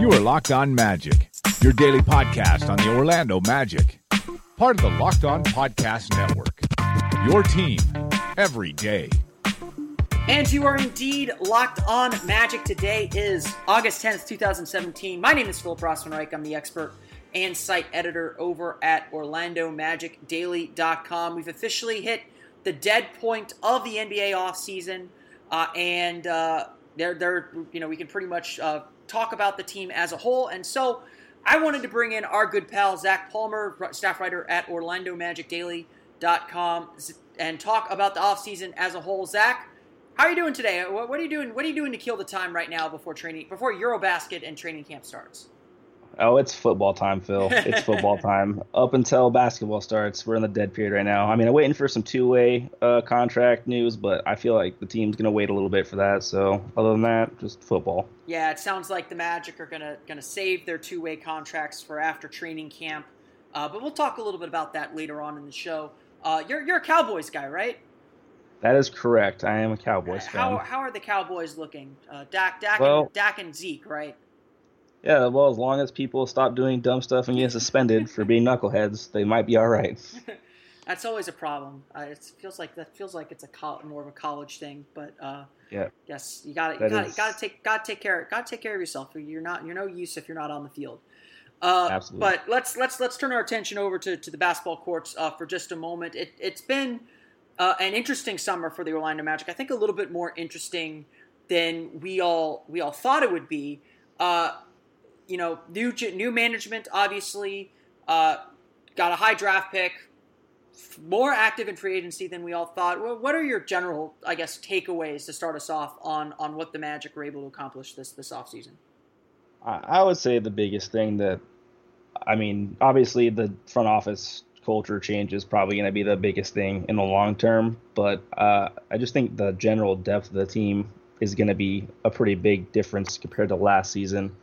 You are Locked On Magic, your daily podcast on the Orlando Magic, part of the Locked On Podcast Network. Your team every day. And you are indeed locked on Magic. Today is August 10th, 2017. My name is Philip Rossman-Reich. I'm the expert and site editor over at OrlandoMagicDaily.com. We've officially hit the dead point of the NBA offseason, uh, and uh, they're, they're, you know, we can pretty much uh, talk about the team as a whole. And so I wanted to bring in our good pal, Zach Palmer, staff writer at OrlandoMagicDaily.com, and talk about the offseason as a whole. Zach, how are you doing today? What are you doing? What are you doing to kill the time right now before training, before EuroBasket and training camp starts? Oh, it's football time, Phil. It's football time. Up until basketball starts, we're in the dead period right now. I mean, I'm waiting for some two-way uh, contract news, but I feel like the team's gonna wait a little bit for that. So, other than that, just football. Yeah, it sounds like the Magic are gonna gonna save their two-way contracts for after training camp. Uh, but we'll talk a little bit about that later on in the show. Uh, you're you're a Cowboys guy, right? That is correct. I am a Cowboys fan. How, how are the Cowboys looking? Uh, Dak, Dak, well, and, Dak and Zeke, right? Yeah, well, as long as people stop doing dumb stuff and get suspended for being knuckleheads, they might be all right. That's always a problem. Uh, it feels like that feels like it's a more of a college thing, but uh, yeah, yes, you got to you got to got to take got to take care got to take care of yourself. You're not you're no use if you're not on the field. Uh, Absolutely. But let's let's let's turn our attention over to, to the basketball courts uh, for just a moment. It, it's been uh, an interesting summer for the Orlando Magic. I think a little bit more interesting than we all we all thought it would be. Uh, you know, new new management obviously uh, got a high draft pick, more active in free agency than we all thought. What are your general, I guess, takeaways to start us off on on what the Magic were able to accomplish this this offseason? I would say the biggest thing that, I mean, obviously the front office culture change is probably going to be the biggest thing in the long term. But uh, I just think the general depth of the team is going to be a pretty big difference compared to last season.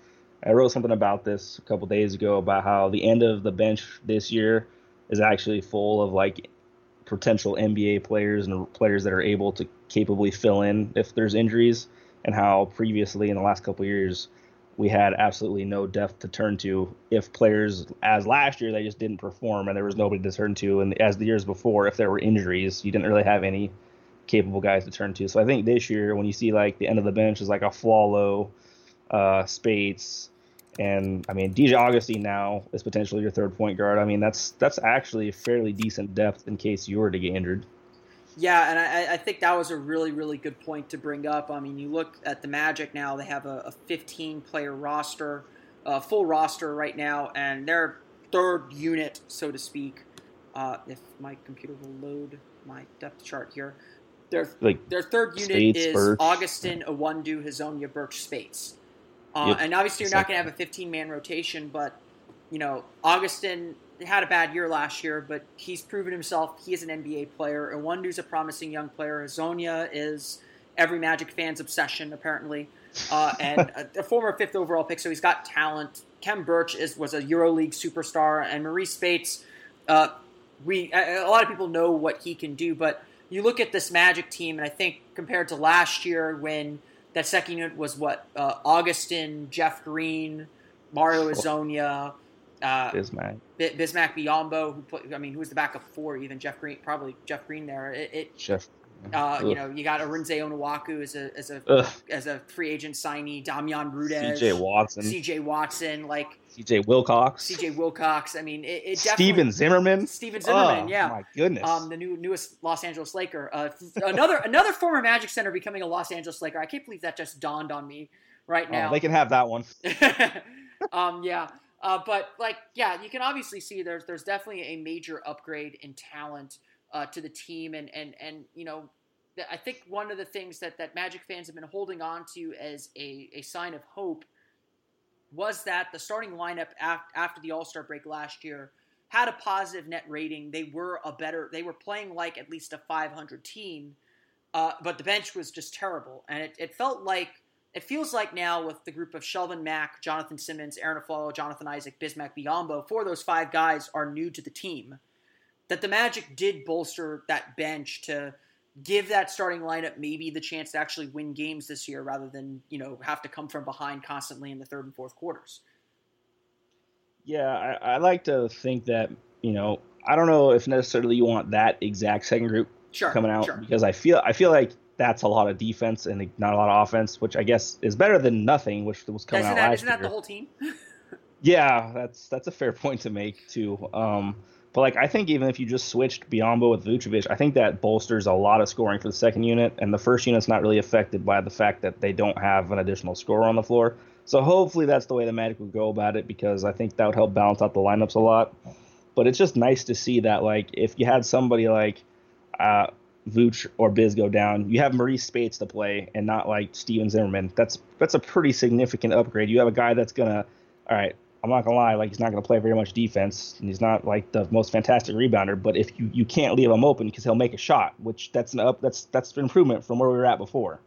I wrote something about this a couple days ago about how the end of the bench this year is actually full of like potential NBA players and players that are able to capably fill in if there's injuries, and how previously in the last couple years we had absolutely no depth to turn to if players as last year they just didn't perform and there was nobody to turn to. And as the years before if there were injuries you didn't really have any capable guys to turn to. So i think this year when you see like the end of the bench is like a Afflalo, uh Speights and i mean dj augustin now is potentially your third point guard i mean that's that's actually a fairly decent depth in case you were to get injured yeah, and I, I, think that was a really, really good point to bring up. I mean, you look at the Magic now; they have a, a 15-player roster, a full roster right now, and their third unit, so to speak. Uh, if my computer will load my depth chart here, their like their third unit Speights, is Birch. Augustin, Iwundu, Hezonja, Birch, Speights. Uh, yep. And obviously, you're not going to have a 15-man rotation, but you know, Augustin had a bad year last year, but he's proven himself. He is an NBA player. and Iwundu's a promising young player. Hezonja is every Magic fan's obsession, apparently, uh, and a, a, former fifth overall pick, so he's got talent. Khem Birch is was a EuroLeague superstar, and Maurice Speights. Uh, we a, a lot of people know what he can do, but you look at this Magic team, and I think compared to last year when that second unit was what uh, Augustin, Jeff Green, Mario Hezonja uh, Bismack, Bismack Biyombo, who put, I mean, who was the backup four? Even Jeff Green, probably Jeff Green there. It, it Jeff. Uh, you know, you got Arinze Onuaku as a as a Ugh. as a free agent signee, Damjan Rudez, C.J. Watson, C.J. Watson, like C.J. Wilcox, C.J. Wilcox. I mean, it, it Stephen Zimmerman, Stephen Zimmerman, yeah. oh, yeah, my goodness, um, the new newest Los Angeles Laker, uh, another another former Magic center becoming a Los Angeles Laker. I can't believe that just dawned on me right oh, now. Oh, they can have that one. um, yeah. Uh, but like, yeah, you can obviously see there's there's definitely a major upgrade in talent uh, to the team, and and and you know, I think one of the things that, that Magic fans have been holding on to as a, a sign of hope was that the starting lineup after the All Star break last year had a positive net rating. They were a better, they were playing like at least a 500 team, uh, but the bench was just terrible. And it, it, felt like, it feels like now with the group of Shelvin Mack, Jonathan Simmons, Aaron Afflalo, Jonathan Isaac, Bismack Biyombo, four of those five guys are new to the team, that the Magic did bolster that bench to give that starting lineup maybe the chance to actually win games this year rather than, you know, have to come from behind constantly in the third and fourth quarters. Yeah, I, I like to think that, you know, I don't know if necessarily you want that exact second group sure, coming out sure. because I feel I feel like that's a lot of defense and not a lot of offense, which I guess is better than nothing, which was coming isn't out that, last isn't year. that the whole team? yeah, that's that's a fair point to make too. Um, but like I think even if you just switched Biyombo with Vucevic, I think that bolsters a lot of scoring for the second unit, and the first unit's not really affected by the fact that they don't have an additional scorer on the floor. So hopefully that's the way the Magic would go about it because I think that would help balance out the lineups a lot. But it's just nice to see that like if you had somebody like uh, or Biz go down, you have Maurice Speights to play and not like Stephen Zimmerman. That's that's a pretty significant upgrade. You have a guy that's gonna all right, I'm not gonna lie, like he's not gonna play very much defense, and he's not like the most fantastic rebounder. But if you, you can't leave him open because he'll make a shot, which that's an up that's that's an improvement from where we were at before.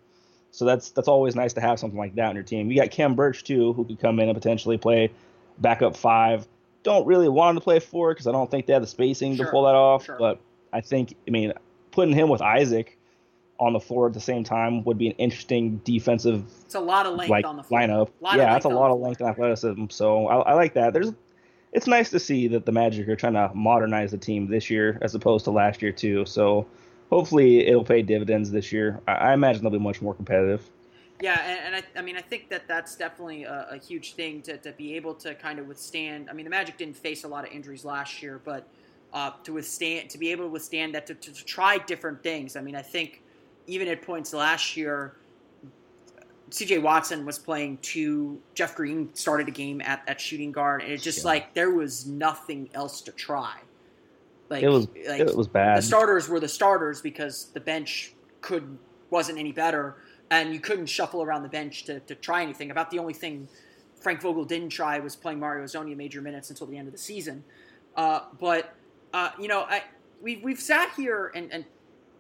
So that's that's always nice to have something like that on your team. You got Khem Birch too, who could come in and potentially play backup five. Don't really want him to play four because I don't think they have the spacing sure, to pull that off. Sure. But I think I mean putting him with Isaac on the floor at the same time would be an interesting defensive. It's a lot of length like, on the floor. lineup. Yeah, that's a lot of length and athleticism. So I, I, like that. There's, it's nice to see that the Magic are trying to modernize the team this year as opposed to last year too. So hopefully it'll pay dividends this year. I, I imagine they'll be much more competitive. Yeah, and, and I, I, mean, I think that that's definitely a, a, huge thing to, to be able to kind of withstand. I mean, the Magic didn't face a lot of injuries last year, but uh, to withstand, to be able to withstand that, to, to, to try different things. I mean, I think even at points last year, CJ Watson was playing two. Jeff Green started a game at, at shooting guard, and it just yeah. like there was nothing else to try. Like it was, like, it was bad. The starters were the starters because the bench could wasn't any better, and you couldn't shuffle around the bench to, to try anything. About the only thing Frank Vogel didn't try was playing Mario Hezonja major minutes until the end of the season. Uh, but uh, you know, I, we've we've sat here and, and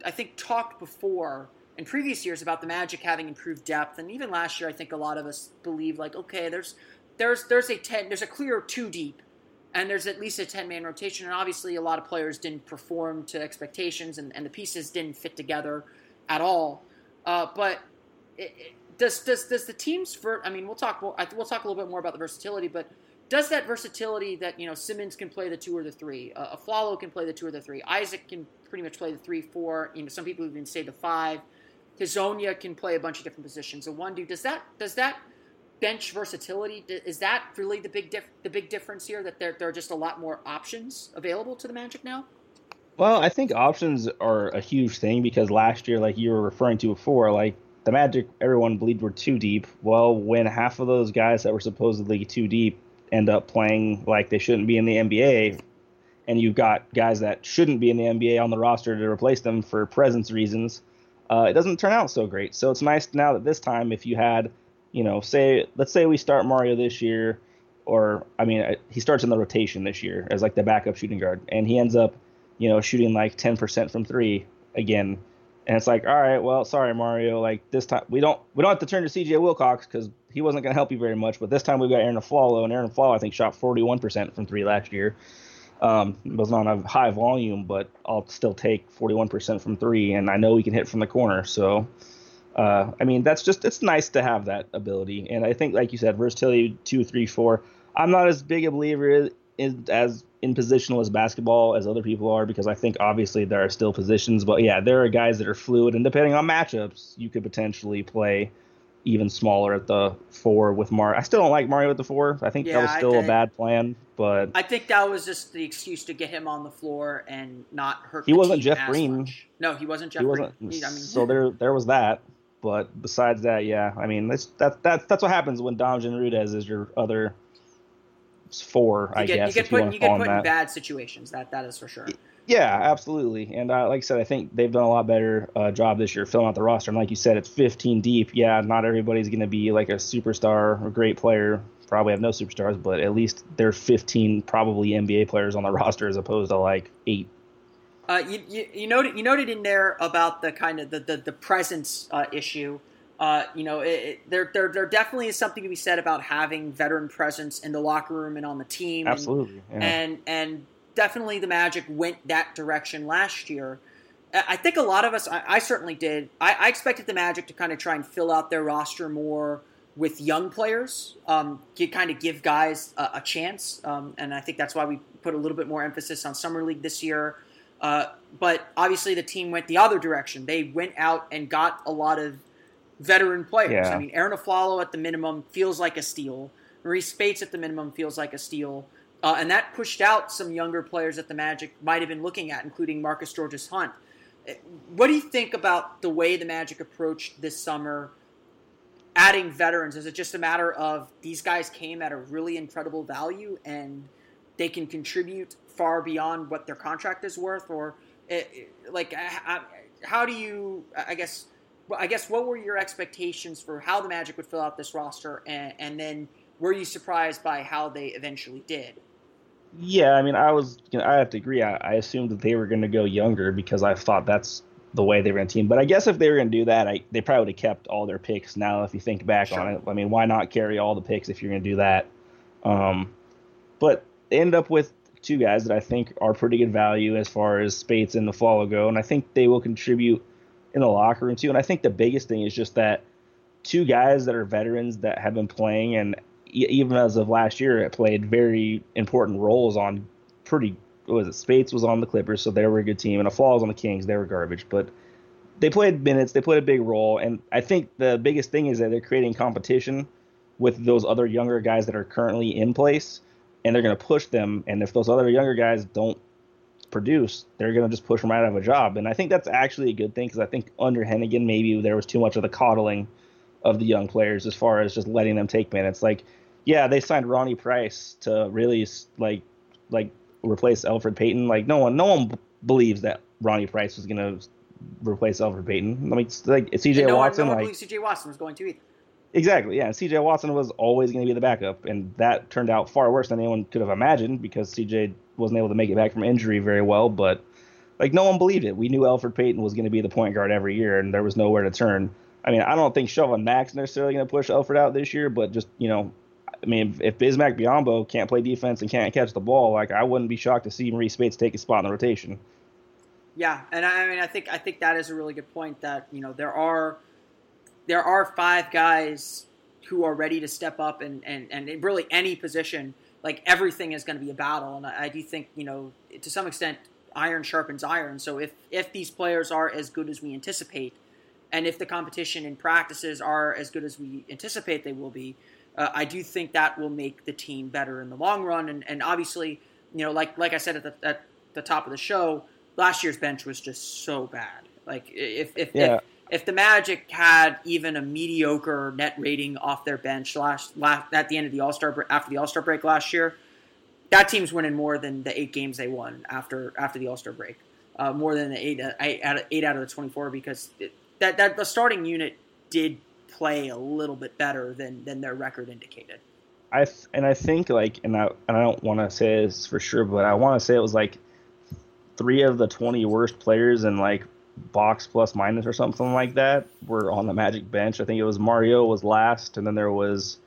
I think talked before in previous years about the Magic having improved depth, and even last year, I think a lot of us believe like, okay, there's there's there's a ten, there's a clear two deep, and there's at least a ten man rotation, and obviously a lot of players didn't perform to expectations, and, and the pieces didn't fit together at all. Uh, but it, it, does does does the teams for? I mean, we'll talk more. We'll talk a little bit more about the versatility, but does that versatility that you know Simmons can play the two or the three, uh, Afflalo can play the two or the three, Isaac can pretty much play the three, four. You know, some people even say the five. Hezonja can play a bunch of different positions. So one dude does that does that bench versatility is that really the big dif- the big difference here that there there are just a lot more options available to the Magic now? Well, I think options are a huge thing because last year, like you were referring to before, like the Magic, everyone believed were too deep. Well, when half of those guys that were supposedly too deep end up playing like they shouldn't be in the NBA, and you've got guys that shouldn't be in the NBA on the roster to replace them for presence reasons, uh, it doesn't turn out so great. So it's nice now that this time, if you had, you know, say, let's say we start Mario this year, or I mean, uh, he starts in the rotation this year as like the backup shooting guard, and he ends up, you know, shooting like 10% from three again. And it's like, all right, well, sorry, Mario. Like this time, we don't we don't have to turn to C.J. Wilcox because he wasn't going to help you very much. But this time we've got Aaron Afflalo, and Aaron Afflalo I think shot 41% from three last year. Um, it was not a high volume, but I'll still take 41% from three, and I know he can hit from the corner. So, uh, I mean, that's just it's nice to have that ability, and I think, like you said, versatility two, three, four. I'm not as big a believer in, as in positionless basketball as other people are because I think obviously there are still positions, but yeah, there are guys that are fluid, and depending on matchups, you could potentially play even smaller at the four with Mario. I still don't like Mario at the four. I think yeah, that was still a bad plan, but I think that was just the excuse to get him on the floor and not hurt. He wasn't Jeff Green. Much. No, he wasn't Jeff he wasn't, Green. He, I mean, so there, there was that. But besides that, yeah, I mean, that's that, that that's what happens when Damjan Rudez is your other four. You I get, guess you get put, you, you get put in bad situations. That that is for sure. Yeah, absolutely. And uh, like I said, I think they've done a lot better uh, job this year filling out the roster. And like you said, it's 15 deep. Yeah, not everybody's going to be like a superstar or great player. Probably have no superstars, but at least there's 15 probably NBA players on the roster as opposed to like eight. Uh, you, you, you noted you noted in there about the kind of the the, the presence uh, issue. Uh, you know, it, it, there, there, there definitely is something to be said about having veteran presence in the locker room and on the team. Absolutely. And, yeah. and, and definitely the Magic went that direction last year. I think a lot of us, I, I certainly did. I, I, expected the Magic to kind of try and fill out their roster more with young players, um, to kind of give guys a, a chance. Um, and I think that's why we put a little bit more emphasis on Summer League this year. Uh, but obviously, the team went the other direction. They went out and got a lot of veteran players. Yeah. I mean, Aaron Afflalo at the minimum feels like a steal. Maurice Speights at the minimum feels like a steal. Uh, and that pushed out some younger players that the Magic might have been looking at, including Marcus Georges Hunt. Uh, what do you think about the way the Magic approached this summer adding veterans? Is it just a matter of these guys came at a really incredible value and they can contribute far beyond what their contract is worth? Or, it, uh, uh, like, how do you, I guess, I guess, what were your expectations for how the Magic would fill out this roster, and, and then were you surprised by how they eventually did? Yeah, I mean, I was, you know, I have to agree. I, I assumed that they were going to go younger because I thought that's the way they ran team. But I guess if they were going to do that, I, they probably would have kept all their picks. Now, if you think back sure. on it, I mean, why not carry all the picks if you're going to do that? Um, but they end up with two guys that I think are pretty good value as far as Speights and Afflalo go, and I think they will contribute in the locker room too. And I think the biggest thing is just that two guys that are veterans that have been playing and even as of last year, it played very important roles on pretty. was it? Speights was on the Clippers, so they were a good team, and Afflalo on the Kings. They were garbage, but they played minutes. They played a big role, and I think the biggest thing is that they're creating competition with those other younger guys that are currently in place, and they're going to push them. And if those other younger guys don't produce, they're going to just push them right out of a job. And I think that's actually a good thing because I think under Hennigan maybe there was too much of the coddling of the young players as far as just letting them take minutes. Like yeah, they signed Ronnie Price to really like like replace Elfrid Payton. Like no one no one believes that Ronnie Price was gonna replace Elfrid Payton. I mean, like C.J. No Watson, one, no like C.J. Watson was going to either. Exactly, yeah. C.J. Watson was always going to be the backup, and that turned out far worse than anyone could have imagined because C.J. wasn't able to make it back from injury very well. But like no one believed it. We knew Elfrid Payton was going to be the point guard every year, and there was nowhere to turn. I mean, I don't think Shelvin Mack's necessarily going to push Elfrid out this year, but just you know, I mean, if Bismack Biyombo can't play defense and can't catch the ball, like I wouldn't be shocked to see Maurice Speights take a spot in the rotation. Yeah, and I mean, I think I think that is a really good point. That you know there are there are five guys who are ready to step up and and and in really any position. Like everything is going to be a battle, and I, I do think you know to some extent iron sharpens iron. So if if these players are as good as we anticipate, and if the competition in practices are as good as we anticipate they will be, uh, I do think that will make the team better in the long run. And, and obviously, you know, like like I said at the, at the top of the show, last year's bench was just so bad. Like if if, yeah. if if the Magic had even a mediocre net rating off their bench last, last at the end of the All Star after the All Star break last year, that team's winning more than the eight games they won after after the All Star break, uh, more than the eight, eight out of eight out of the twenty four because it, that that the starting unit did play a little bit better than than their record indicated. I th- and I think like and I and I don't want to say this for sure, but I want to say it was like three of the twenty worst players in like box plus minus or something like that were on the Magic bench. I think it was Mario was last, and then there was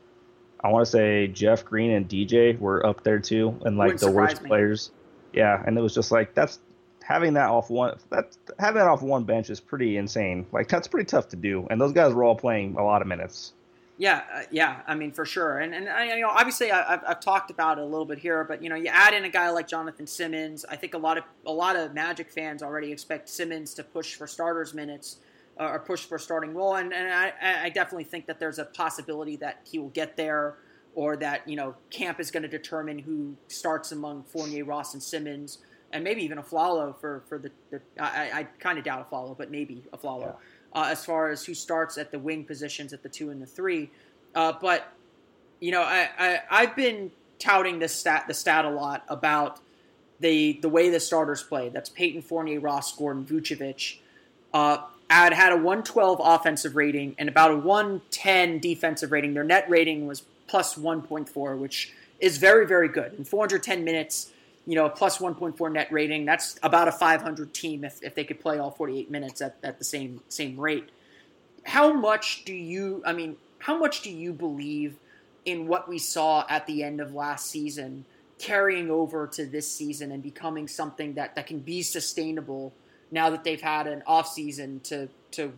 I want to say Jeff Green and DJ were up there too, and like the worst me. players. Yeah, and it was just like that's having that off one that having that off one bench is pretty insane. Like that's pretty tough to do, and those guys were all playing a lot of minutes. Yeah, uh, yeah. I mean, for sure. And and I, you know, obviously, I, have I've talked about it a little bit here, but you know, you add in a guy like Jonathan Simmons. I think a lot of a lot of Magic fans already expect Simmons to push for starters minutes uh, or push for starting role, and and I, I definitely think that there's a possibility that he will get there, or that you know, camp is going to determine who starts among Fournier, Ross, and Simmons and maybe even a Afflalo for for the. the I, I kind of doubt a Afflalo, but maybe Afflalo yeah. Uh, as far as who starts at the wing positions at the two and the three. Uh, but you know, I, I I've been touting this stat the stat a lot about the the way the starters played. That's Payton Fournier, Ross Gordon, Vucevic. Uh, had had a 112 offensive rating and about a 110 defensive rating. Their net rating was plus 1.4, which is very very good. In 410 minutes, you know, a plus 1.4 net rating. That's about a 500 team if, if they could play all 48 minutes at, at the same same rate. How much do you? I mean, how much do you believe in what we saw at the end of last season? carrying over to this season and becoming something that, that can be sustainable now that they've had an off season to to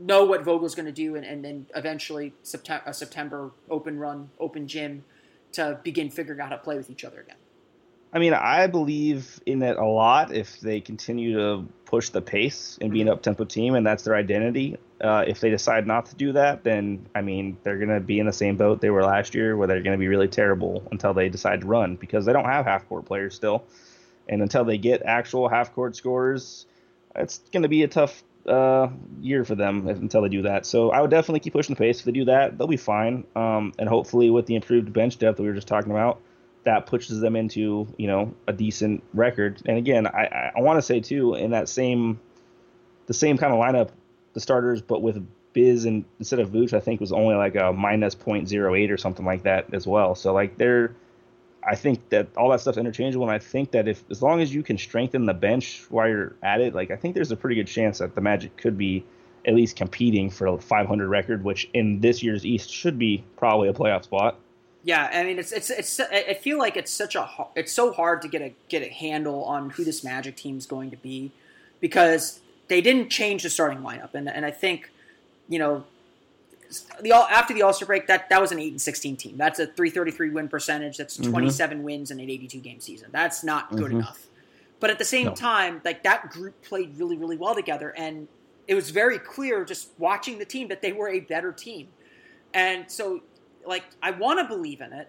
know what Vogel's going to do and, and then eventually September, a September open run, open gym to begin figuring out how to play with each other again. I mean, I believe in it a lot if they continue to push the pace and be an up tempo team, and that's their identity. Uh, if they decide not to do that, then I mean they're going to be in the same boat they were last year, where they're going to be really terrible until they decide to run because they don't have half court players still, and until they get actual half court scores, it's going to be a tough uh, year for them if, until they do that. So I would definitely keep pushing the pace. If they do that, they'll be fine, um, and hopefully with the improved bench depth that we were just talking about, that pushes them into you know a decent record. And again, I I want to say too in that same the same kind of lineup the starters, but with Biz and instead of Vooch, I think was only like a minus 0.08 or something like that as well. So like they're, I think that all that stuff's interchangeable, and I think that if as long as you can strengthen the bench while you're at it, like I think there's a pretty good chance that the Magic could be at least competing for a 500 record, which in this year's East should be probably a playoff spot. Yeah, I mean it's it's it's I feel like it's such a it's so hard to get a get a handle on who this Magic team is going to be because they didn't change the starting lineup, and and I think, you know, the all after the All Star break, that that was an eight and sixteen team. That's a three thirty three win percentage. That's twenty seven mm mm-hmm. wins in an eighty two game season. That's not good mm-hmm. enough. But at the same no. time, like that group played really really well together, and it was very clear just watching the team that they were a better team. And so, like, I want to believe in it,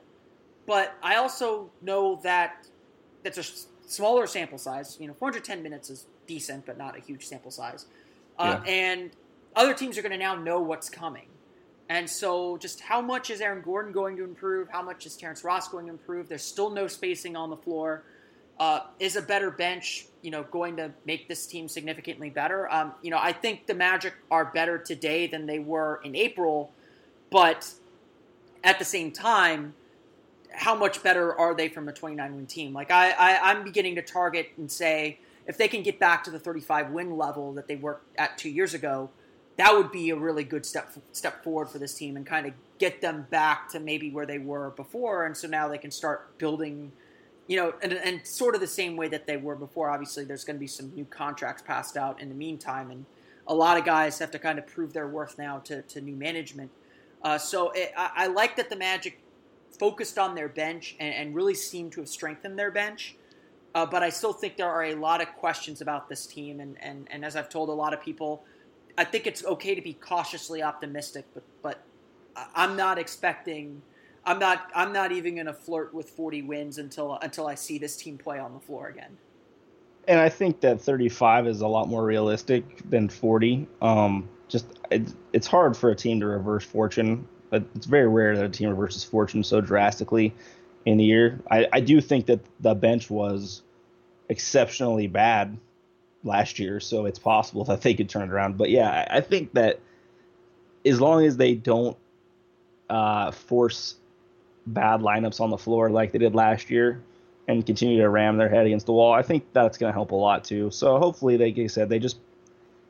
but I also know that that's a smaller sample size. You know, 410 minutes is decent, but not a huge sample size. Uh, yeah. And other teams are going to now know what's coming. And so, just how much is Aaron Gordon going to improve? How much is Terrence Ross going to improve? There's still no spacing on the floor. Uh, is a better bench, you know, going to make this team significantly better? Um, you know, I think the Magic are better today than they were in April, but at the same time, how much better are they from a 29 win team? Like I, I I'm beginning to target and say if they can get back to the 35 win level that they were at two years ago, that would be a really good step step forward for this team and kind of get them back to maybe where they were before. And so now they can start building, you know, and, and sort of the same way that they were before. Obviously, there's going to be some new contracts passed out in the meantime, and a lot of guys have to kind of prove their worth now to, to new management. Uh, so it, I, I, like that the Magic focused on their bench and, and really seemed to have strengthened their bench. Uh, but I still think there are a lot of questions about this team, and, and, and as I've told a lot of people, I think it's okay to be cautiously optimistic, but but I'm not expecting, I'm not I'm not even going to flirt with 40 wins until until I see this team play on the floor again. And I think that 35 is a lot more realistic than 40. Um, just it, it's hard for a team to reverse fortune. But it's very rare that a team reverses fortune so drastically in the year. I, I do think that the bench was exceptionally bad last year, so it's possible that they could turn it around. But yeah, I, I think that as long as they don't uh, force bad lineups on the floor like they did last year and continue to ram their head against the wall, I think that's going to help a lot too. So hopefully, they, like I said, they just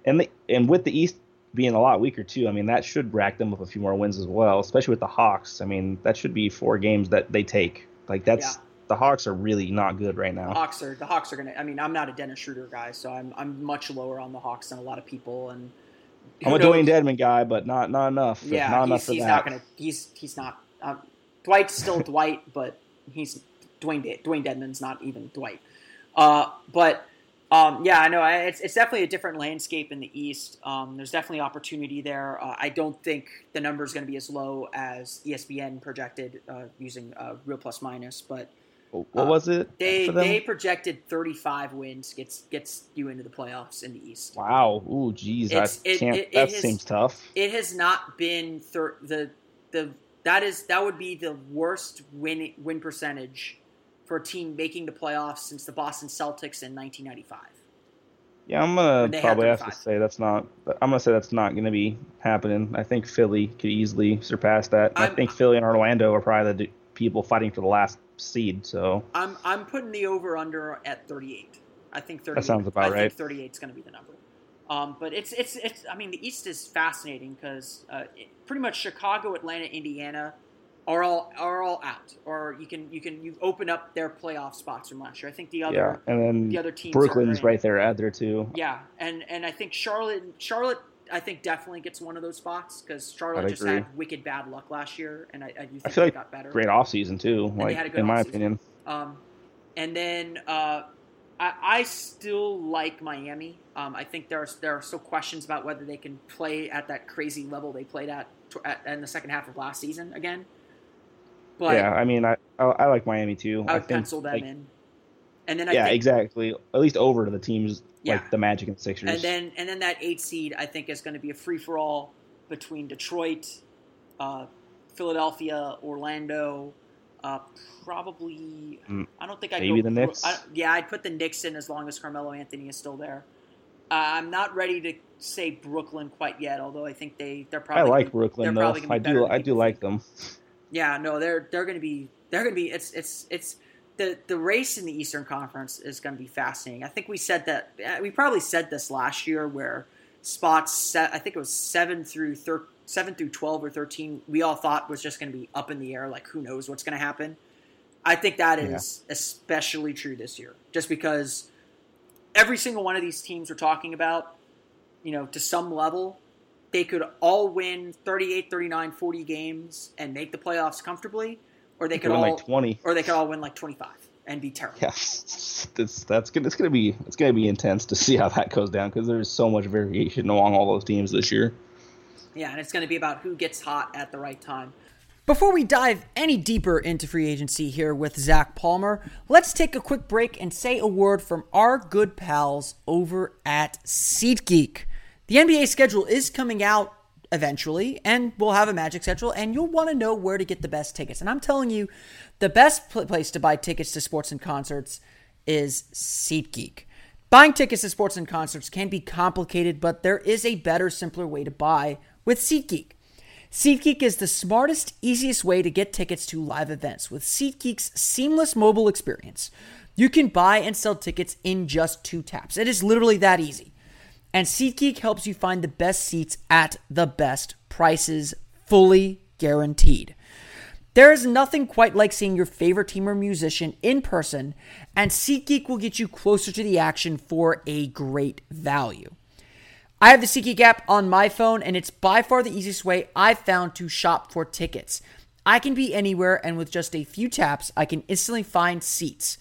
and they, and with the East being a lot weaker too. I mean, that should rack them up a few more wins as well, especially with the Hawks. I mean, that should be four games that they take. Like that's yeah. the Hawks are really not good right now. The Hawks are the Hawks are gonna. I mean, I'm not a Dennis Schroeder guy, so I'm I'm much lower on the Hawks than a lot of people. And I'm a knows? Dewayne Dedmon guy, but not not enough. Yeah, not he's, he's not gonna. He's he's not. Um, Dwight's still Dwight, but he's Dwayne De- Dewayne Dedmon's not even Dwight. Uh, but um, yeah, I know it's, it's definitely a different landscape in the East. Um, there's definitely opportunity there. Uh, I don't think the number is going to be as low as ESPN projected uh, using uh, real plus minus, but what was it? Uh, they they projected 35 wins gets gets you into the playoffs in the East. Wow. Ooh, geez, I it, can't. It, that has, seems tough. It has not been thir- the the that is that would be the worst win win percentage for a team making the playoffs since the Boston Celtics in 1995. Yeah, I'm gonna probably have to say that's not. I'm gonna say that's not gonna be happening. I think Philly could easily surpass that. i think Philly and Orlando are probably the people fighting for the last seed. So I'm I'm putting the over under at 38. I think 38. That sounds about I right. think 38 is going to be the number. Um, but it's it's it's. I mean, the East is fascinating because uh, pretty much Chicago, Atlanta, Indiana are all are all out, or you can you can you open up their playoff spots from last year. I think the other yeah, and then the other teams Brooklyn's right there at there too. Yeah, and and I think Charlotte Charlotte I think definitely gets one of those spots because Charlotte I'd just agree. had wicked bad luck last year, and I, I do think I feel like got better. great off season too. Like had a good in my opinion. Um, and then uh, I, I still like Miami. Um, I think there are there are still questions about whether they can play at that crazy level they played at, at in the second half of last season again. But yeah, I mean, I I, I like Miami too. I I think, pencil them like, in. And then I yeah, think, exactly. At least over to the teams Yeah. like the Magic and Sixers. And then and then that eight seed I think is going to be a free for all between Detroit, uh, Philadelphia, Orlando, uh, probably. Mm, I don't think I maybe go the Knicks? I, yeah, I'd put the Knicks in as long as Carmelo Anthony is still there. Uh, I'm not ready to say Brooklyn quite yet, although I think they they're probably. I like Brooklyn though. probably gonna be I do I do like them. Yeah, no, they're they're going to be they're going to be it's it's it's the the race in the Eastern Conference is going to be fascinating. I think we said that we probably said this last year where spots set I think it was 7 through thir- 7 through 12 or 13 we all thought was just going to be up in the air like who knows what's going to happen. I think that is especially true this year just because every single one of these teams we're talking about, you know, to some level they could all win 38, 39, 40 games and make the playoffs comfortably, or they They could all like twenty. or they could all win like 25 and be terrible. Yeah, that's that's gonna it's gonna be it's gonna be intense to see how that goes down because there's so much variation along all those teams this year. Yeah, and it's going to be about who gets hot at the right time. Before we dive any deeper into free agency here with Zach Palmer, let's take a quick break and say a word from our good pals over at SeatGeek. The NBA schedule is coming out eventually, and we'll have a Magic schedule, and you'll want to know where to get the best tickets. And I'm telling you, the best pl- place to buy tickets to sports and concerts is SeatGeek. Buying tickets to sports and concerts can be complicated, but there is a better, simpler way to buy with SeatGeek. SeatGeek is the smartest, easiest way to get tickets to live events. With SeatGeek's seamless mobile experience, you can buy and sell tickets in just two taps. It is literally that easy. And SeatGeek helps you find the best seats at the best prices, fully guaranteed. There is nothing quite like seeing your favorite team or musician in person, and SeatGeek will get you closer to the action for a great value. I have the SeatGeek app on my phone, and it's by far the easiest way I've found to shop for tickets. I can be anywhere, and with just a few taps, I can instantly find seats.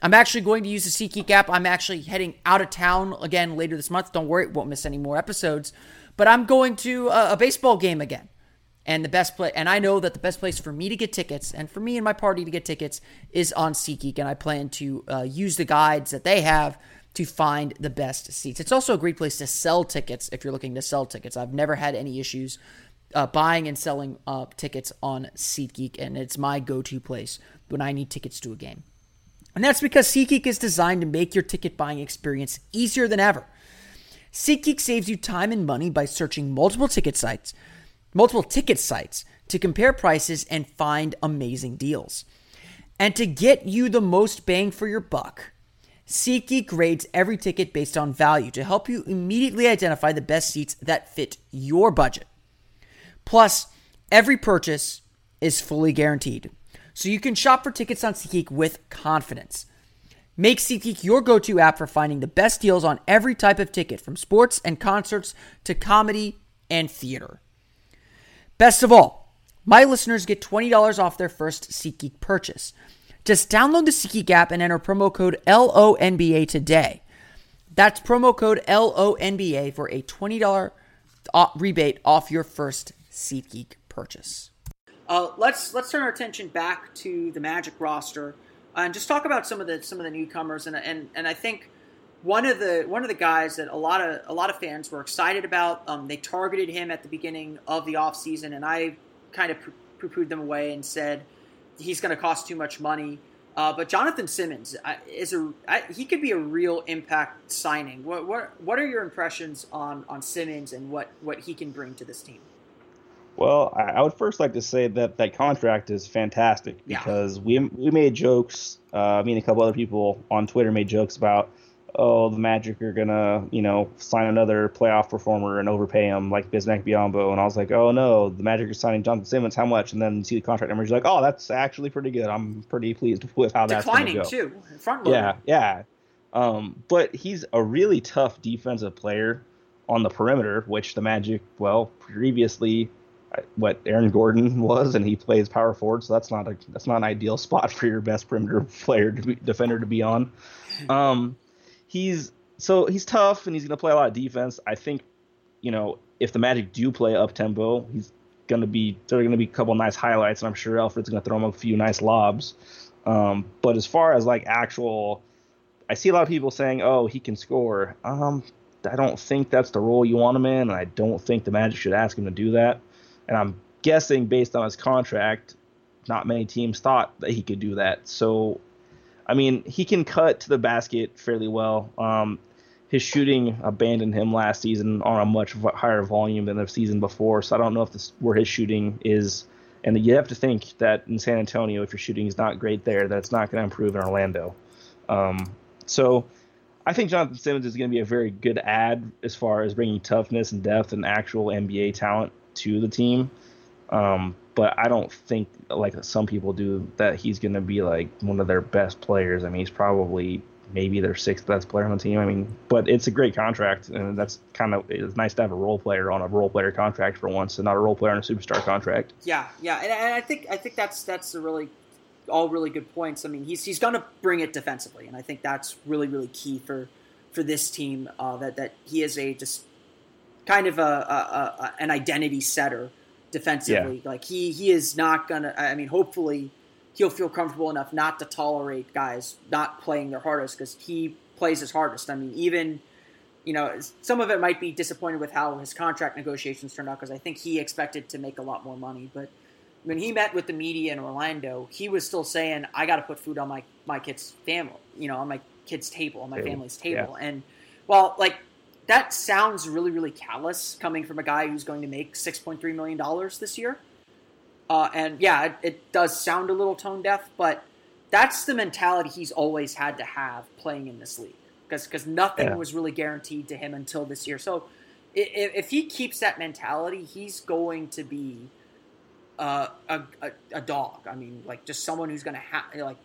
I'm actually going to use the SeatGeek app. I'm actually heading out of town again later this month. Don't worry, won't miss any more episodes. But I'm going to a, a baseball game again. And the best play, and I know that the best place for me to get tickets, and for me and my party to get tickets, is on SeatGeek. And I plan to uh, use the guides that they have to find the best seats. It's also a great place to sell tickets if you're looking to sell tickets. I've never had any issues uh, buying and selling uh, tickets on SeatGeek, and it's my go-to place when I need tickets to a game. And that's because SeatGeek is designed to make your ticket buying experience easier than ever. SeatGeek saves you time and money by searching multiple ticket sites, multiple ticket sites to compare prices and find amazing deals. And to get you the most bang for your buck, SeatGeek grades every ticket based on value to help you immediately identify the best seats that fit your budget. Plus, every purchase is fully guaranteed, so you can shop for tickets on SeatGeek with confidence. Make SeatGeek your go to app for finding the best deals on every type of ticket, from sports and concerts to comedy and theater. Best of all, my listeners get $20 off their first SeatGeek purchase. Just download the SeatGeek app and enter promo code LONBA today. That's promo code LONBA for a $20 rebate off your first SeatGeek purchase. Uh, let's let's turn our attention back to the Magic roster and just talk about some of the some of the newcomers and and and I think one of the one of the guys that a lot of a lot of fans were excited about. Um, they targeted him at the beginning of the offseason, and I kind of poo pooed them away and said he's going to cost too much money. Uh, but Jonathan Simmons is a he could be a real impact signing. What what what are your impressions on on Simmons and what what he can bring to this team? Well, I would first like to say that that contract is fantastic because yeah. we we made jokes. Uh, me and a couple other people on Twitter made jokes about oh, the Magic are gonna, you know, sign another playoff performer and overpay him like Bismack Biyombo. And I was like, oh no, the Magic are signing Jonathan Simmons. How much? And then see the contract numbers. You're like, oh, that's actually pretty good. I'm pretty pleased with how that's declining go. too. Front Yeah, yeah. Um, but he's a really tough defensive player on the perimeter, which the Magic, well, previously what Aaron Gordon was, and he plays power forward, so that's not a that's not an ideal spot for your best perimeter player to be, defender to be on. Um, he's so he's tough and he's going to play a lot of defense. I think, you know, if the Magic do play up tempo, he's going to be there are going to be a couple nice highlights, and I'm sure Elfrid's going to throw him a few nice lobs. Um, but as far as like actual, I see a lot of people saying, "Oh, he can score." Um, I don't think that's the role you want him in, and I don't think the Magic should ask him to do that. And I'm guessing based on his contract, not many teams thought that he could do that. So I mean, he can cut to the basket fairly well. Um, his shooting abandoned him last season on a much higher volume than the season before. So I don't know if this where his shooting is. And you have to think that in San Antonio, if your shooting is not great there, that's not going to improve in Orlando. Um, so I think Jonathan Simmons is going to be a very good ad as far as bringing toughness and depth and actual NBA talent to the team. Um, but I don't think like some people do that he's going to be like one of their best players. I mean, he's probably maybe their sixth best player on the team. I mean, but it's a great contract, and that's kind of it's nice to have a role player on a role player contract for once, and not a role player on a superstar contract. Yeah, yeah, and, and I think I think that's that's a really all really good points. I mean, he's he's going to bring it defensively, and I think that's really really key for for this team. Uh, that that he is a just kind of a, a, a an identity setter defensively. Yeah. Like he he is not gonna. I mean, hopefully he'll feel comfortable enough not to tolerate guys not playing their hardest because he plays his hardest. I mean, even you know, some of it might be disappointed with how his contract negotiations turned out because I think he expected to make a lot more money. But when he met with the media in Orlando, he was still saying, "I got to put food on my my kid's family, you know, on my kid's table, on my family's table." Yeah. And well, like that sounds really, really callous coming from a guy who's going to make $6.3 million this year. Uh, and yeah, it, it, does sound a little tone deaf, but that's the mentality he's always had to have playing in this league because because nothing yeah. was really guaranteed to him until this year. So if, if he keeps that mentality, he's going to be uh, a, a, a, dog. I mean, like just someone who's going to have like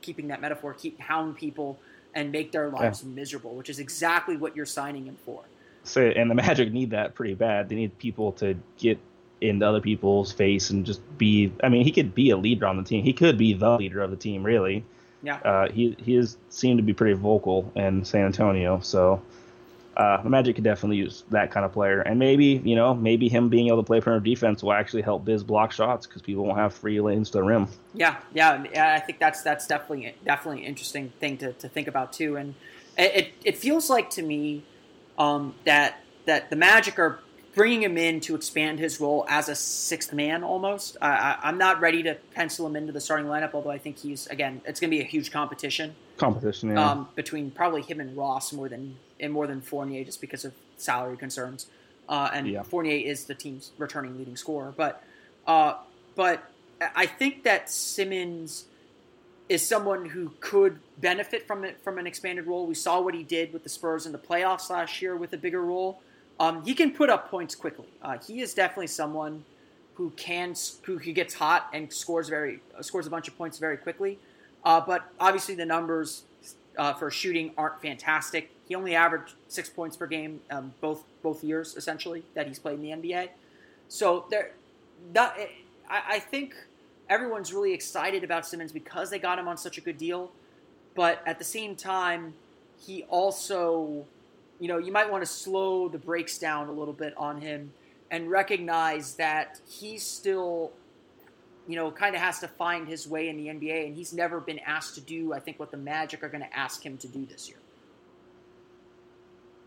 keeping that metaphor, keep hound people and make their lives yeah. miserable, which is exactly what you're signing him for. So, and the Magic need that pretty bad. They need people to get into other people's face and just be. I mean, he could be a leader on the team. He could be the leader of the team, really. Yeah. Uh, he he has seemed to be pretty vocal in San Antonio, so uh, the Magic could definitely use that kind of player. And maybe you know maybe him being able to play perimeter defense will actually help Biz block shots because people won't have free lanes to the rim. Yeah, yeah, I think that's that's definitely definitely an interesting thing to, to think about too. And it it feels like to me um, that that the Magic are bringing him in to expand his role as a sixth man almost. I, am not ready to pencil him into the starting lineup, although I think he's again it's going to be a huge competition. Competition, yeah. Um, between probably him and Ross more than and more than Fournier just because of salary concerns. Uh, and yeah. Fournier is the team's returning leading scorer, but uh, but I think that Simmons is someone who could benefit from it from an expanded role. We saw what he did with the Spurs in the playoffs last year with a bigger role. Um, he can put up points quickly. Uh, he is definitely someone who can who he gets hot and scores very uh, scores a bunch of points very quickly. Uh, but obviously the numbers uh, for shooting aren't fantastic. He only averaged six points per game um, both both years essentially that he's played in the NBA. So there, that, I, I think everyone's really excited about Simmons because they got him on such a good deal. But at the same time, he also you know, you might want to slow the brakes down a little bit on him and recognize that he's still, you know, kind of has to find his way in the NBA, and he's never been asked to do, I think, what the Magic are going to ask him to do this year.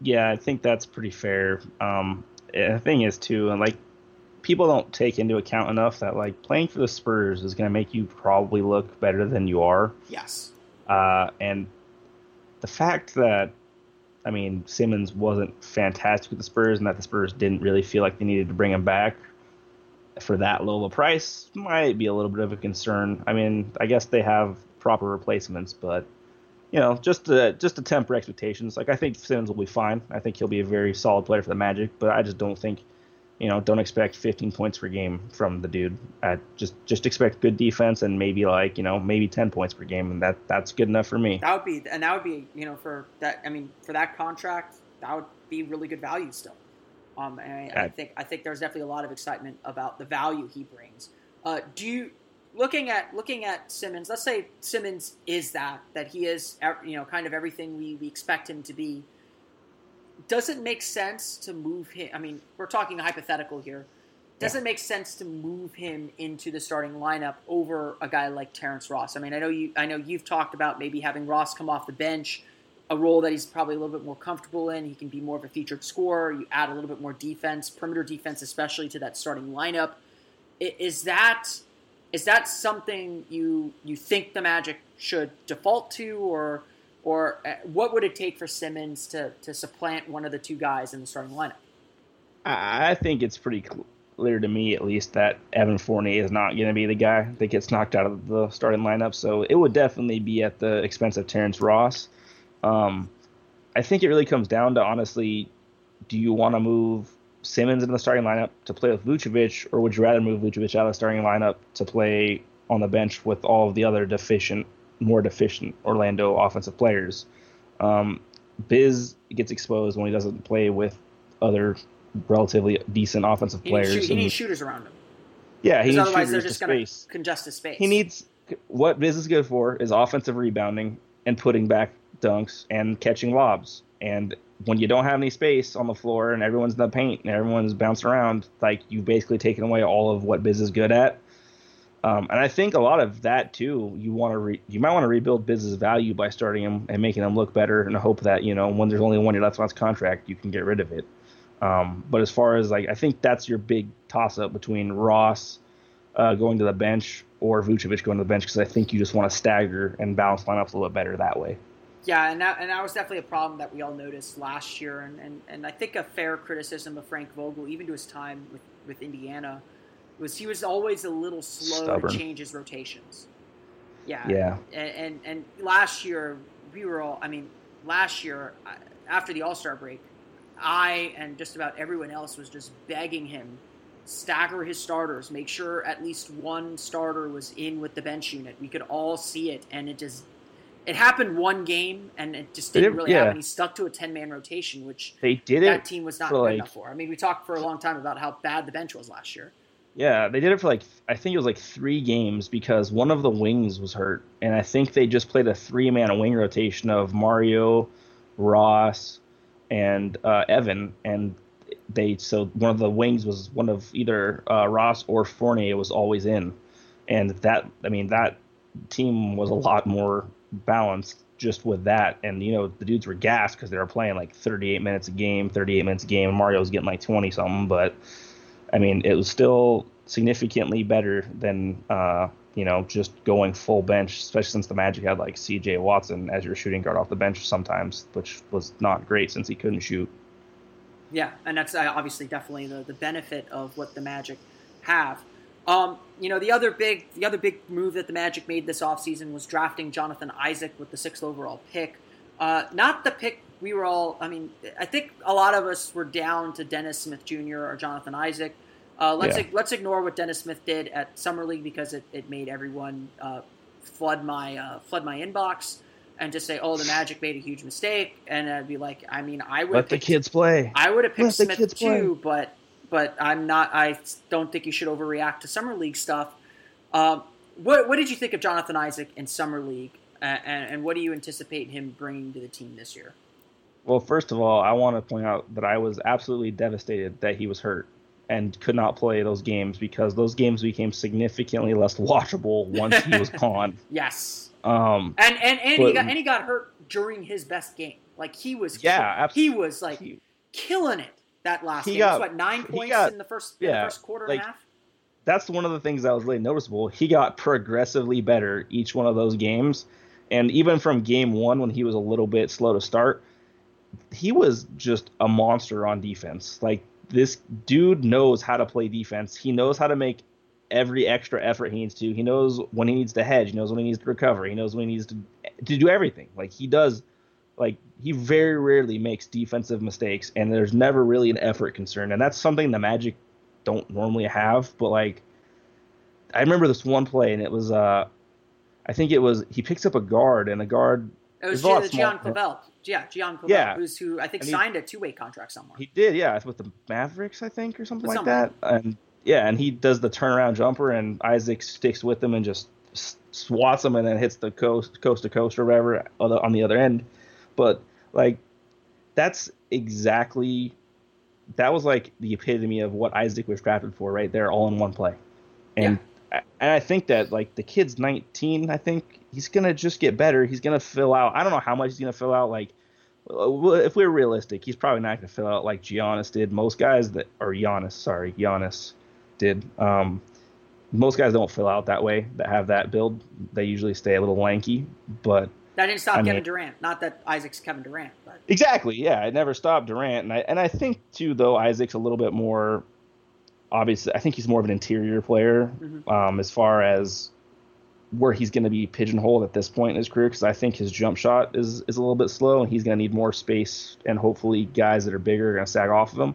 Yeah, I think that's pretty fair. Um, the thing is, too, and like people don't take into account enough that like playing for the Spurs is going to make you probably look better than you are. Yes. Uh, and the fact that I mean Simmons wasn't fantastic with the Spurs, and that the Spurs didn't really feel like they needed to bring him back for that low of a price might be a little bit of a concern. I mean, I guess they have proper replacements, but you know, just to just to temper expectations. Like I think Simmons will be fine. I think he'll be a very solid player for the Magic, but I just don't think, you know, don't expect 15 points per game from the dude. I just just expect good defense and maybe like you know maybe 10 points per game, and that that's good enough for me. That would be, and that would be, you know, for that. I mean, for that contract, that would be really good value still. Um, and I, I think I think there's definitely a lot of excitement about the value he brings. Uh, do you looking at looking at Simmons? Let's say Simmons is that that he is you know kind of everything we, we expect him to be. Does it make sense to move him? I mean, we're talking hypothetical here. Does yeah. it make sense to move him into the starting lineup over a guy like Terrence Ross? I mean, I know you I know you've talked about maybe having Ross come off the bench a role that he's probably a little bit more comfortable in. He can be more of a featured scorer. You add a little bit more defense, perimeter defense, especially to that starting lineup. Is that is that something you you think the Magic should default to, or or uh, what would it take for Simmons to to supplant one of the two guys in the starting lineup? I think it's pretty clear to me, at least, that Evan Fournier is not going to be the guy that gets knocked out of the starting lineup. So it would definitely be at the expense of Terrence Ross. Um, I think it really comes down to honestly, do you want to move Simmons into the starting lineup to play with Vucevic, or would you rather move Vucevic out of the starting lineup to play on the bench with all of the other deficient, more deficient Orlando offensive players? Um, Biz gets exposed when he doesn't play with other relatively decent offensive he players. Shoot, he needs shooters around him. Yeah, he needs otherwise they're just going to congest his space. He needs what Biz is good for is offensive rebounding and putting back dunks and catching lobs. And when you don't have any space on the floor and everyone's in the paint and everyone's bouncing around, like you've basically taken away all of what Biz is good at. Um, and I think a lot of that too, you want to re- you might want to rebuild Biz's value by starting him and making him look better, and hope that you know when there's only one year left on his contract, you can get rid of it. Um, but as far as like, I think that's your big toss up between Ross uh, going to the bench or Vucevic going to the bench because I think you just want to stagger and balance lineups a little bit better that way. Yeah, and that, and that was definitely a problem that we all noticed last year, and, and, and I think a fair criticism of Frank Vogel, even to his time with, with Indiana, was he was always a little slow Stubborn. to change his rotations. Yeah, Yeah. and, and and last year we were all, I mean, last year uh, after the All Star break, I and just about everyone else was just begging him stagger his starters, make sure at least one starter was in with the bench unit. We could all see it, and it just it happened one game, and it just didn't did- really yeah. happen. He stuck to a ten man rotation, which They did that it. team was not good like- enough for. I mean, we talked for a long time about how bad the bench was last year. Yeah, they did it for like I think it was like three games because one of the wings was hurt, and I think they just played a three man wing rotation of Mario, Ross, and uh, Evan, and they so one of the wings was one of either uh, Ross or Fournier was always in, and that I mean that team was a lot more balanced just with that, and you know the dudes were gassed because they were playing like 38 minutes a game, 38 minutes a game, Mario was getting like 20 something, but. I mean, it was still significantly better than uh, you know just going full bench, especially since the Magic had like C.J. Watson as your shooting guard off the bench sometimes, which was not great since he couldn't shoot. Yeah, and that's uh, obviously definitely the, the benefit of what the Magic have. Um, you know, the other big the other big move that the Magic made this offseason was drafting Jonathan Isaac with the sixth overall pick. Uh, not the pick we were all. I mean, I think a lot of us were down to Dennis Smith Jr. or Jonathan Isaac. Uh, let's Yeah. let's ignore what Dennis Smith did at summer league because it, it made everyone uh, flood my uh, flood my inbox and just say, "Oh, the Magic made a huge mistake," and I'd be like, "I mean, I would Let the kids play. I would have picked Let Smith too, but but I'm not. I don't think you should overreact to summer league stuff. Um, what what did you think of Jonathan Isaac in summer league, uh, and, and what do you anticipate him bringing to the team this year? Well, first of all, I want to point out that I was absolutely devastated that he was hurt and could not play those games because those games became significantly less watchable once he was gone. Yes, Um, and and and he got and he got hurt during his best game. Like he was, Yeah, he absolutely. was like He- killing it that last He game. got- It was, what nine points got- in the first in the first quarter like, and a half. that's one of the things that was really noticeable. He got progressively better each one of those games. And even from game one, when he was a little bit slow to start, he was just a monster on defense. Like, this dude knows how to play defense. He knows how to make every extra effort he needs to. He knows when he needs to hedge. He knows when he needs to recover. He knows when he needs to, to do everything. Like, he does. Like, he very rarely makes defensive mistakes, and there's never really an effort concern. And that's something the Magic don't normally have, but like I remember this one play and it was uh I think it was he picks up a guard and the guard It was a Gian. Gian Clavel. Yeah, Gian Clavel, Yeah. who's who I think And he- signed a two way contract somewhere. he did yeah with the Mavericks I think or something like Somewhere. that and yeah and he does the turnaround jumper and Isaac sticks with him and just swats him and then hits the coast coast to coast or whatever on the, on the other end but like that's exactly that was like the epitome of what Isaac was drafted for right there all in one play and I- and I think that like the kid's 19 I think he's gonna just get better he's gonna fill out I don't know how much he's gonna fill out like if we're realistic, he's probably not going to fill out like Giannis did. Most guys that, or Giannis, sorry, Giannis did. Um, most guys don't fill out that way that have that build. They usually stay a little lanky. But That didn't stop I Kevin mean- Durant. Not that Isaac's Kevin Durant, but exactly, yeah, it never stopped Durant. And I and I think too, though Isaac's a little bit more. Obviously, I think he's more of an interior player Mhm. um, as far as where he's going to be pigeonholed at this point in his career because I think his jump shot is is a little bit slow and he's going to need more space and hopefully guys that are bigger are going to sag off of him.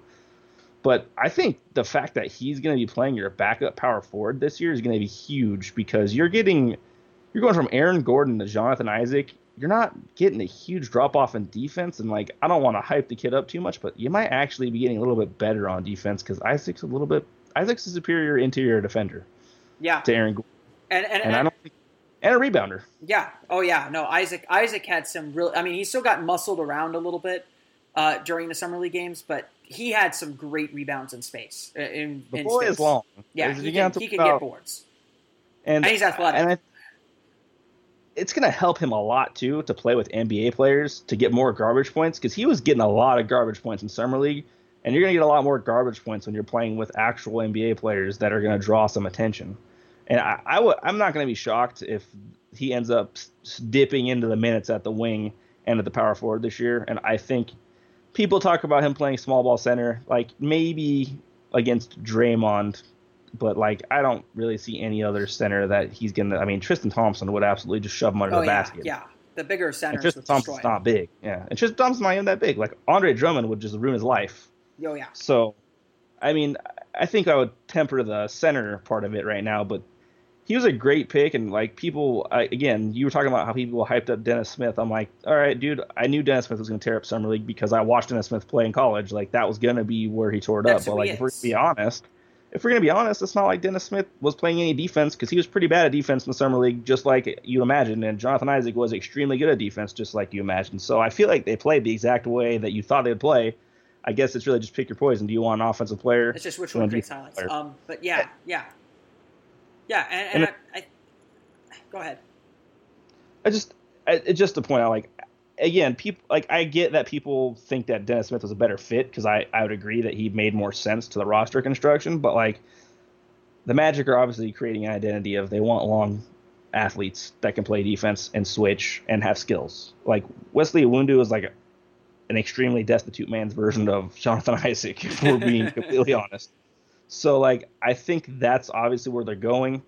But I think the fact that he's going to be playing your backup power forward this year is going to be huge because you're getting you're going from Aaron Gordon to Jonathan Isaac. You're not getting a huge drop off in defense, and like I don't want to hype the kid up too much, but you might actually be getting a little bit better on defense because Isaac's a little bit Isaac's a superior interior defender yeah. to Aaron Gordon, And and, and I don't think, and a rebounder. Yeah. Oh yeah. No, Isaac. Isaac had some real. I mean, he still got muscled around a little bit uh, during the summer league games, but he had some great rebounds in space. uh, In, The in boy space. is long. Yeah, There's- he can, he can about- get boards. and, And he's athletic. And I, it's going to help him a lot too to play with NBA players to get more garbage points because he was getting a lot of garbage points in summer league, and you're going to get a lot more garbage points when you're playing with actual NBA players that are going to draw some attention. And I, I w- I'm not going to be shocked if he ends up dipping into the minutes at the wing and at the power forward this year. And I think people talk about him playing small ball center, like maybe against Draymond, but like I don't really see any other center that he's gonna. I mean, Tristan Thompson would absolutely just shove him under Oh the yeah, basket. yeah. The bigger center. Tristan Thompson's destroy not big. Yeah, and Tristan Thompson's not even that big. Like Andre Drummond would just ruin his life. Oh yeah. So, I mean, I think I would temper the center part of it right now, but he was a great pick. And like people, I, again, you were talking about how people hyped up Dennis Smith. I'm like, all right, dude, I knew Dennis Smith was going to tear up summer league because I watched Dennis Smith play in college. Like that was going to be where he tore it That's up. But like, if we're to be honest, if we're going to be honest, it's not like Dennis Smith was playing any defense because he was pretty bad at defense in the summer league, just like you imagined. And Jonathan Isaac was extremely good at defense, just like you imagined. So I feel like they played the exact way that you thought they'd play. I guess it's really just pick your poison. Do you want an offensive player? It's just which one creates highlights. Um, but yeah, yeah, yeah. And, and, And I, I, go ahead. I just, I, it's just to point I like, again, people, like, I get that people think that Dennis Smith was a better fit because I, I would agree that he made more sense to the roster construction, but like, the Magic are obviously creating an identity of they want long athletes that can play defense and switch and have skills. Like Wesley Iwundu is like a, an extremely destitute man's version of Jonathan Isaac, if we're being completely honest. So like I think that's obviously where they're going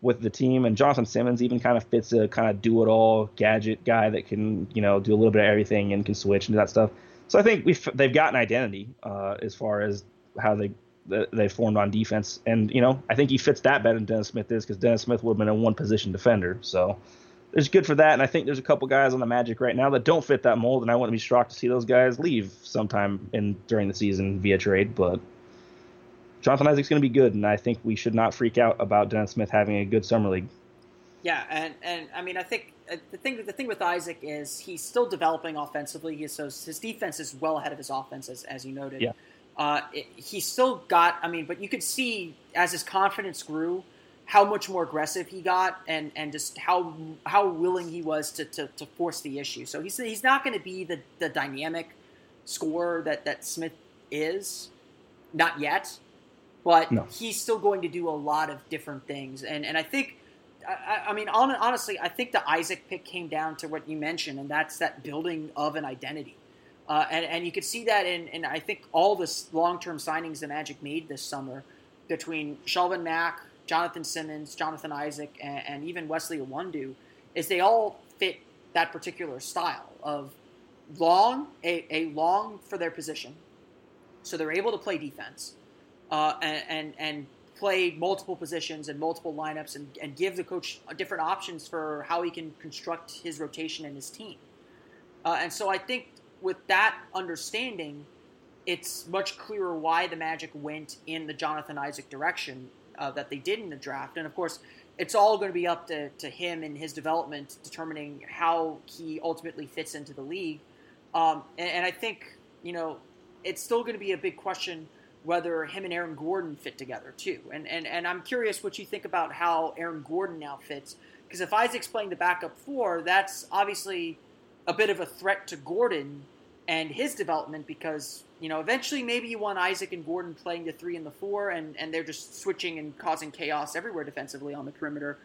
with the team, and Jonathan Simmons even kind of fits a kind of do it all gadget guy that can you know do a little bit of everything and can switch and do that stuff. So I think we have they've got an identity uh, as far as how they they formed on defense, and you know I think he fits that better than Dennis Smith is because Dennis Smith would have been a one position defender. So it's good for that, and I think there's a couple guys on the Magic right now that don't fit that mold, and I wouldn't be shocked to see those guys leave sometime in during the season via trade. But Jonathan Isaac's going to be good, and I think we should not freak out about Dennis Smith having a good summer league. Yeah, and and I mean, I think uh, the thing the thing with Isaac is he's still developing offensively. He, so his defense is well ahead of his offense, as, as you noted. Yeah. Uh, it, he's still got. I mean, but you could see as his confidence grew, how much more aggressive he got, and and just how how willing he was to to, to force the issue. So he's he's not going to be the the dynamic scorer that that Smith is, not yet, but No. he's still going to do a lot of different things. And and I think, I, I mean, hon- honestly, I think the Isaac pick came down to what you mentioned, and that's that building of an identity. Uh, and, and you could see that in, in I think all the long term signings the Magic made this summer between Shelvin Mack, Jonathan Simmons, Jonathan Isaac, and, and even Wesley Iwundu, is they all fit that particular style of long, a, a long for their position. So they're able to play defense uh, and, and, and play multiple positions and multiple lineups and, and give the coach different options for how he can construct his rotation and his team. Uh, and so I think with that understanding, it's much clearer why the Magic went in the Jonathan Isaac direction uh, that they did in the draft. And of course, it's all going to be up to, to him and his development, determining how he ultimately fits into the league. Um, and, and I think, you know, it's still going to be a big question whether him and Aaron Gordon fit together too. And, and, and I'm curious what you think about how Aaron Gordon now fits. Because if Isaac's playing the backup four, that's obviously a bit of a threat to Gordon and his development because you know eventually maybe you want Isaac and Gordon playing the three and the four and, and they're just switching and causing chaos everywhere defensively on the perimeter.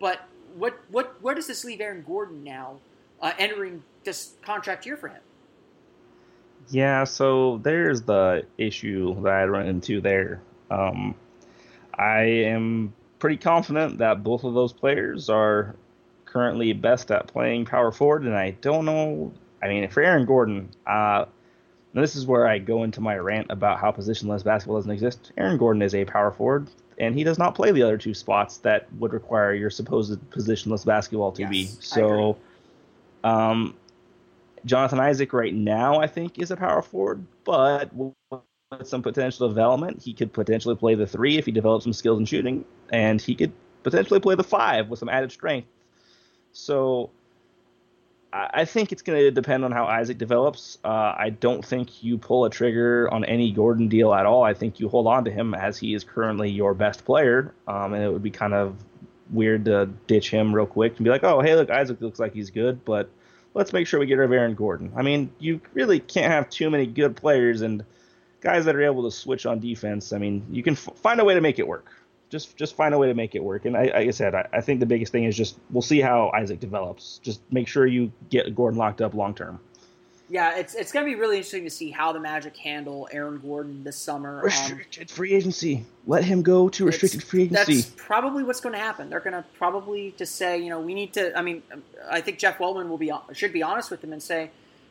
But what what where does this leave Aaron Gordon now uh, entering this contract year for him? Yeah, so there's the issue that I run into there. Um, I am pretty confident that both of those players are currently best at playing power forward, and I don't know. I mean, for Aaron Gordon, uh, this is where I go into my rant about how positionless basketball doesn't exist. Aaron Gordon is a power forward, and he does not play the other two spots that would require your supposed positionless basketball to Yes, be. So, um, Jonathan Isaac right now, I think, is a power forward, but with some potential development, he could potentially play the three if he develops some skills in shooting, and he could potentially play the five with some added strength. So I think it's going to depend on how Isaac develops. Uh, I don't think you pull a trigger on any Gordon deal at all. I think you hold on to him as he is currently your best player, um, and it would be kind of weird to ditch him real quick and be like, oh, hey, look, Isaac looks like he's good, but let's make sure we get rid of Aaron Gordon. I mean, you really can't have too many good players and guys that are able to switch on defense. I mean, you can f- find a way to make it work. Just just find a way to make it work. And I, like I said, I, I think the biggest thing is just we'll see how Isaac develops. Just make sure you get Gordon locked up long term. Yeah, it's it's going to be really interesting to see how the Magic handle Aaron Gordon this summer. Um, Restricted free agency. Let him go to restricted free agency. That's probably what's going to happen. They're going to probably just say, you know, we need to. I mean, I think Jeff Weltman will be should be honest with them and say,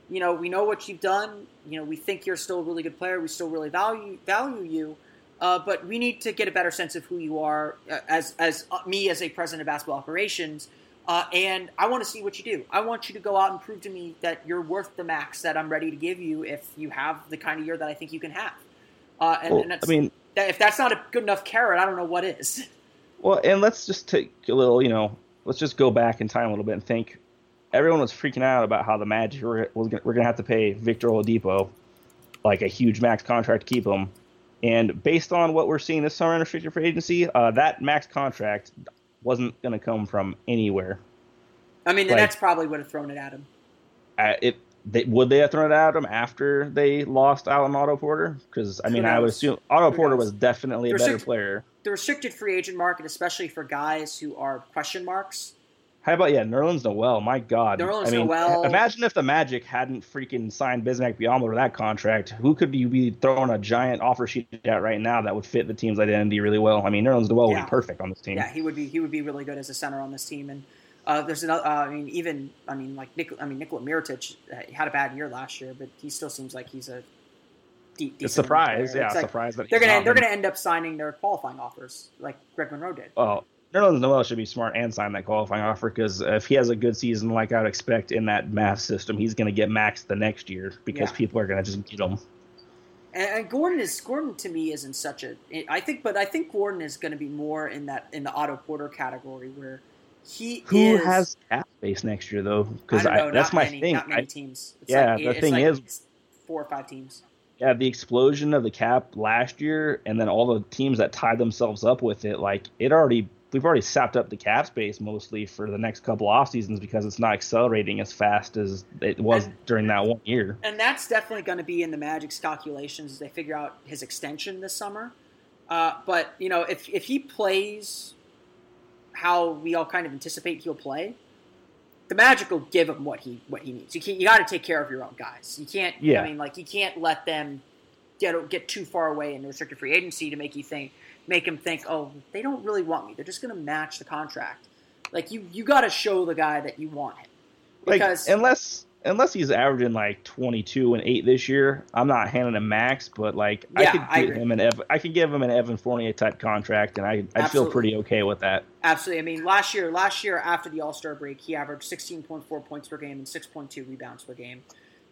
you know, we know what you've done. You know, we think you're still a really good player. We still really value value you, uh, but we need to get a better sense of who you are uh, as as uh, me as a president of basketball operations. Uh, and I want to see what you do. I want you to go out and prove to me that you're worth the max that I'm ready to give you if you have the kind of year that I think you can have. Uh, and, Well, and that's, I mean, that, if that's not a good enough carrot, I don't know what is. Well, and let's just take a little, you know, let's just go back in time a little bit and think. Everyone was freaking out about how the Magic were, was gonna, we're going to have to pay Victor Oladipo like a huge max contract to keep him. And based on what we're seeing this summer in restricted free agency, uh, that max contract wasn't going to come from anywhere. I mean, the Like- Nets probably would have thrown it at him. It they, would they have thrown it at him after they lost Alan Otto Porter? Because I mean, I would assume Otto Porter was definitely a better player. The restricted free agent market, especially for guys who are question marks. How about yeah, Nerlens Noel? My God, Nerlens I mean, Noel- imagine if the Magic hadn't freaking signed Bismack Biyombo to that contract. Who could you be throwing a giant offer sheet at right now that would fit the team's identity really well? I mean, Nerlens Noel would be perfect on this team. Yeah, he would be he would be really good as a center on this team. And uh, there's another. Uh, I mean, even I mean, like Nik- I mean, Nikola Mirotic uh, had a bad year last year, but he still seems like he's a de- It's surprise, player. yeah, It's like surprise that they're gonna they're gonna end up signing their qualifying offers like Greg Monroe did. Well, Nerlens Noel should be smart and sign that qualifying offer because if he has a good season like I'd expect in that math system, he's going to get maxed the next year because Yeah. people are going to just get him. And, and Gordon is Gordon to me isn't such a. I think, but I think Gordon is going to be more in that in the Otto Porter category where he Who is, has cap space next year though? Because I don't that's not my many, thing. Not many teams. It's yeah, like, the it's thing like is- four or five teams. yeah, the explosion of the cap last year, and then all the teams that tied themselves up with it, like it already we've already sapped up the cap space mostly for the next couple off seasons because it's not accelerating as fast as it was And- during that one year. and that's definitely going to be in the Magic's calculations as they figure out his extension this summer. Uh, but you know, if if he plays how we all kind of anticipate he'll play, the Magic will give him what he what he needs. You can't, you got to take care of your own guys. You can't. Yeah. I mean, like you can't let them get get too far away in the restricted free agency to make you think make him think, oh, they don't really want me. They're just going to match the contract. Like you you got to show the guy that you want him Like because unless unless he's averaging like 22 and 8 this year, I'm not handing him max, but like I could I give him an Ev- I could give him an Evan Fournier type contract and I I'd feel pretty okay with that. Absolutely. I mean, last year, last year after the All Star break, he averaged 16.4 points per game and 6.2 rebounds per game.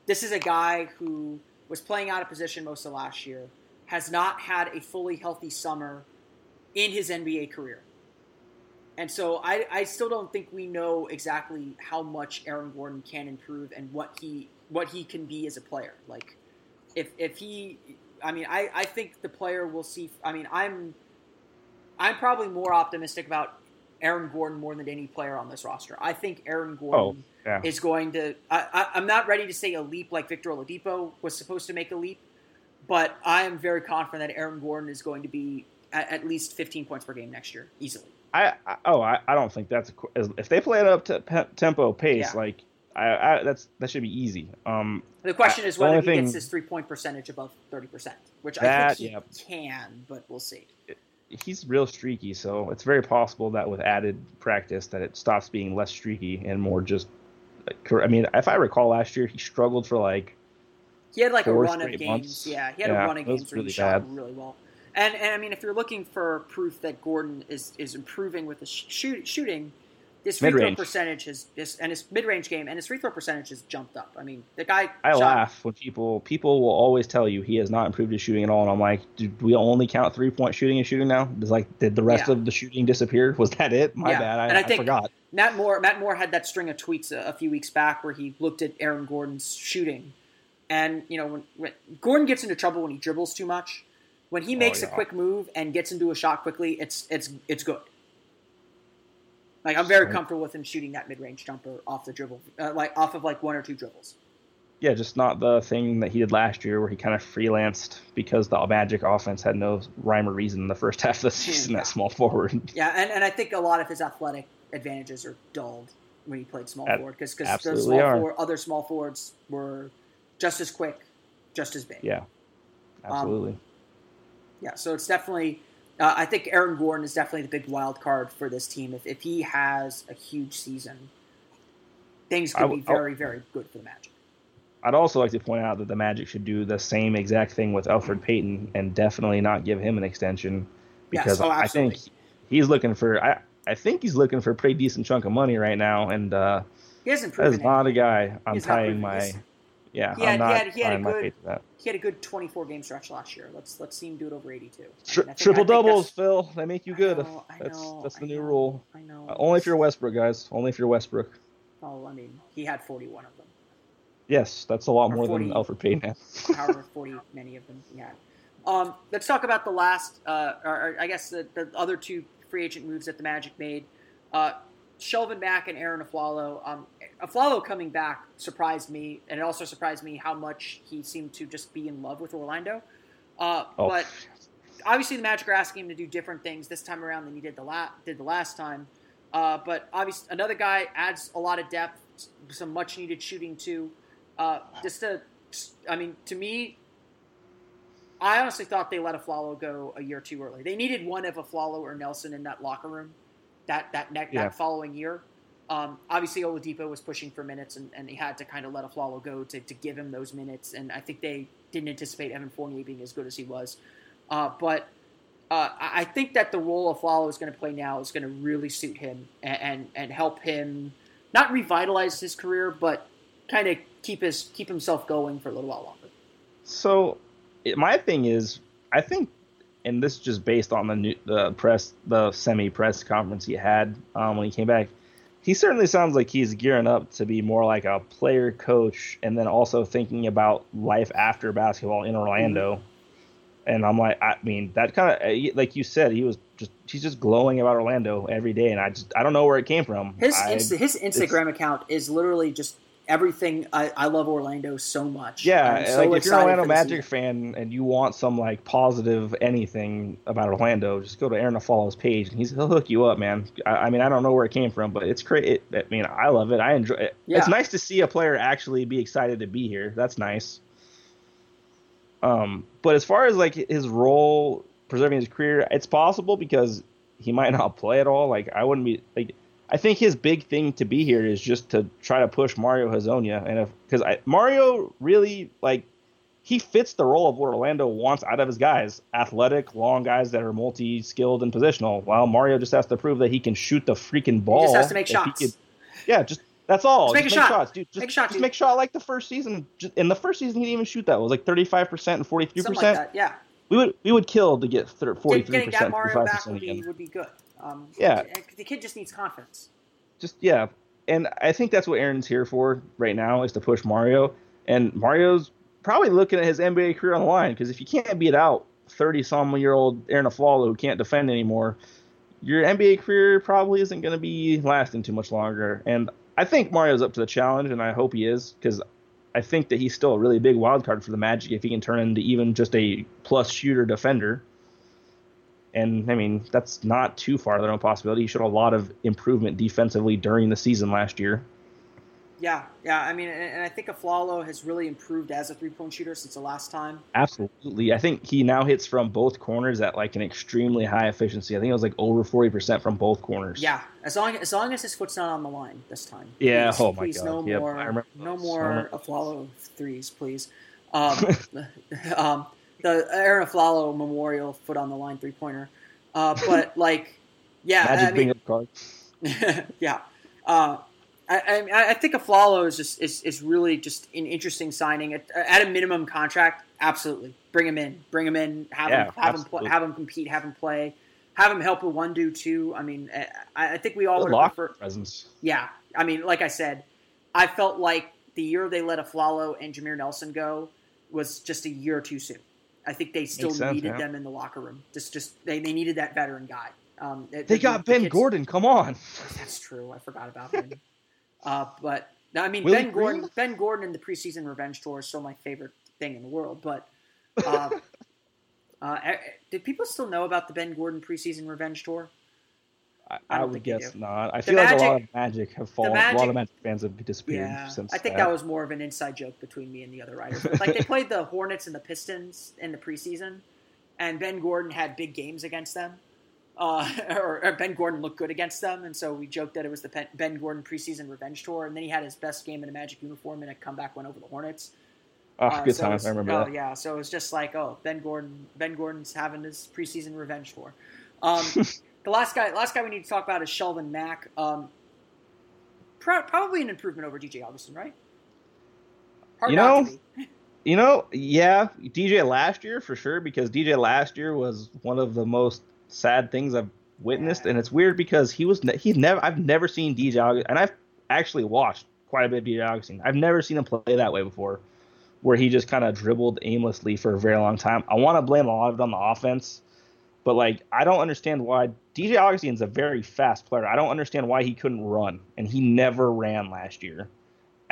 This is a guy who was playing out of position most of last year, has not had a fully healthy summer in his NBA career. And so I, I still don't think we know exactly how much Aaron Gordon can improve and what he what he can be as a player. Like if if he I mean I, I think the player will see I mean I'm I'm probably more optimistic about Aaron Gordon more than any player on this roster. I think Aaron oh, Gordon Oh, yeah. is going to. I, I, I'm not ready to say a leap like Victor Oladipo was supposed to make a leap, but I am very confident that Aaron Gordon is going to be at, at least 15 points per game next year, easily. I, I oh I, I don't think that's if they play it up to pe- tempo pace Yeah. like I, I that's that should be easy. Um The question is whether he thing- gets his three point percentage above 30%, which I think he yeah. can, but we'll see. he's real streaky, so it's very possible that with added practice that it stops being less streaky and more just. I mean, if I recall last year, he struggled for like He had like a run of games. months. Yeah, he had Yeah, a run of games where he really shot bad. really well. And and I mean, if you're looking for proof that Gordon is is improving with the sh- shoot, shooting, his free throw Mid-range. percentage has his, and his mid range game and his free throw percentage has jumped up. I mean, the guy. I shot- laugh when people people will always tell you he has not improved his shooting at all, and I'm like, did we only count three point shooting and shooting now? Does like did the rest Yeah. of the shooting disappear? Was that it? My Yeah, bad. I, and I I forgot. Matt Moore. Matt Moore had that string of tweets a, a few weeks back where he looked at Aaron Gordon's shooting, and you know when, when Gordon gets into trouble when he dribbles too much, when he makes a yeah. quick move and gets into a shot quickly, it's it's it's good. Like I'm very comfortable with him shooting that mid range jumper off the dribble, uh, like off of like one or two dribbles. Yeah, just not the thing that he did last year where he kind of freelanced because the Magic offense had no rhyme or reason in the first half of the season Yeah. at small forward. Yeah, and, and I think a lot of his athletic advantages are dulled when he played small Ab- forward because because absolutely small forward, other small forwards were just as quick, just as big. Yeah, absolutely. Yeah, so it's definitely. Uh, I think Aaron Gordon is definitely the big wild card for this team. If, if he has a huge season, things could w- be very, very good for the Magic. I'd also like to point out that the Magic should do the same exact thing with Elfrid Payton and definitely not give him an extension Yes, because oh, I think he's looking for I, I think he's looking for a pretty decent chunk of money right now and uh, He hasn't that is proven not a guy I'm tying my this. Yeah He had- I'm he not had- he had a my good- faith to that. He had a good 24 game stretch last year. Let's let's see him do it over 82. I Tri- mean, I think- triple doubles, Phil. They make you I good. know, I that's know, that's the I new know, rule. I know. Uh, only if you're Westbrook, guys. Only if you're Westbrook. Oh, I mean, he had 41 of them. Yes, that's a lot Or more 40. than Elfrid Payton had. however 40 many of them he had. Um, let's talk about the last, uh, or, or I guess the, the other two free agent moves that the Magic made. Uh, Shelvin Mack and Aaron Afflalo. Um, Afflalo coming back surprised me, and it also surprised me how much he seemed to just be in love with Orlando. Uh, Oh, But obviously, the Magic are asking him to do different things this time around than he did the la- did the last time. Uh, but obviously, another guy adds a lot of depth, some much needed shooting too. Uh, just to, I mean, to me, I honestly thought they let Afflalo go a year too early. They needed one of Afflalo or Nelson in that locker room that that ne- Yeah. that following year. Um, obviously, Oladipo was pushing for minutes, and, and they had to kind of let Afflalo go to, to give him those minutes. And I think they didn't anticipate Evan Fournier being as good as he was. Uh, but uh, I I think that the role Afflalo is going to play now is going to really suit him and, and and help him not revitalize his career, but kind of keep his keep himself going for a little while longer. So, my thing is, I think, and this is just based on the new, the press, the semi press conference he had um, when he came back. He certainly sounds like he's gearing up to be more like a player coach, and then also thinking about life after basketball in Orlando. And I'm like, I mean, that kind of uh, like you said, he was just he's just glowing about Orlando every day, and I just I don't know where it came from. His I, his Instagram account is literally just everything. I, I love Orlando so much. Yeah, so like if you're an Orlando Magic fan and you want some like positive anything about Orlando, just go to Aaron Afflalo's page and he's he'll hook you up, man. I, I mean, I don't know where it came from, but it's great. It, I mean, I love it. I enjoy it. Yeah. It's nice to see a player actually be excited to be here. That's nice. Um, but as far as like his role preserving his career, it's possible because he might not play at all. Like I wouldn't be like. I think his big thing to be here is just to try to push Mario Hezonja, and if because Mario really like he fits the role of what Orlando wants out of his guys: athletic, long guys that are multi-skilled and positional. While Mario just has to prove that he can shoot the freaking ball. just has to make shots. could- yeah, just that's all. Just make a shot. shots, dude. Just Make shot, just dude. make shot like the first season. Just, in the first season, he didn't even shoot that. It was like thirty-five percent and forty-three percent. Yeah, We would we would kill to get forty-three getting that percent, Mario back percent would be would be good. Um, Yeah. the kid just needs confidence. just yeah and i think that's what aaron's here for right now is to push mario and mario's probably looking at his nba career on the line because if you can't beat out 30 some year old aaron afflalo who can't defend anymore your nba career probably isn't going to be lasting too much longer and i think mario's up to the challenge and i hope he is because i think that he's still a really big wild card for the magic if he can turn into even just a plus shooter defender and I mean, that's not too far of a possibility. He showed a lot of improvement defensively during the season last year. Yeah, yeah. I mean, and, and I think Afflalo has really improved as a three-point shooter since the last time. Absolutely. I think he now hits from both corners at like an extremely high efficiency. I think it was like over 40% from both corners. Yeah, as long as long as his foot's not on the line this time. Yeah, Please, oh my please, God. no Yep, more, no more Afflalo threes, please. Um, um, the Aaron Afflalo Memorial foot on the line three pointer. Uh, but like, yeah, Magic I mean, card. yeah. Uh, I, I, I think Afflalo is just is, is really just an interesting signing at, at a minimum contract. Absolutely, bring him in, bring him in, have Yeah, him have him play, have him compete, have him play, have him help with one do two. I mean, I, I think we all Good would prefer. presence. Yeah, I mean, like I said, I felt like the year they let Afflalo and Jameer Nelson go was just a year too soon. I think they still sense, needed them in the locker room. Just, just they, they needed that veteran guy. Um, They the- got the Ben kids- Gordon. Come on. that's true. I forgot about him. uh, but I mean Willie Ben Gordon. Green? Ben Gordon in the preseason revenge tour is still my favorite thing in the world. But uh, uh, eh, did people still know about the Ben Gordon preseason revenge tour? I, I I would guess not. I The feel like a lot of Magic have fallen. a lot of Magic fans have disappeared Yeah, since. I think that was more of an inside joke between me and the other writers. like they played the Hornets and the Pistons in the preseason, and Ben Gordon had big games against them. Uh, or, or Ben Gordon looked good against them, and so we joked that it was the Pen- Ben Gordon preseason revenge tour. And then he had his best game in a Magic uniform in a comeback win over the Hornets. Oh, Uh, good so times. I remember oh, that. yeah, so it was just like, oh, Ben Gordon. Ben Gordon's having his preseason revenge tour. Um, the last guy, last guy we need to talk about is Shelvin Mack. Um, pro- probably an improvement over DJ Augustin, right? Hard You know. You know, yeah, DJ last year for sure because DJ last year was one of the most sad things I've witnessed, and it's weird because he was ne- he's never I've never seen DJ Augustin, and I've actually watched quite a bit of DJ Augustin. I've never seen him play that way before, where he just kind of dribbled aimlessly for a very long time. I want to blame a lot of it on the offense, but like I don't understand why DJ Augustin's a very fast player. I don't understand why he couldn't run, and he never ran last year,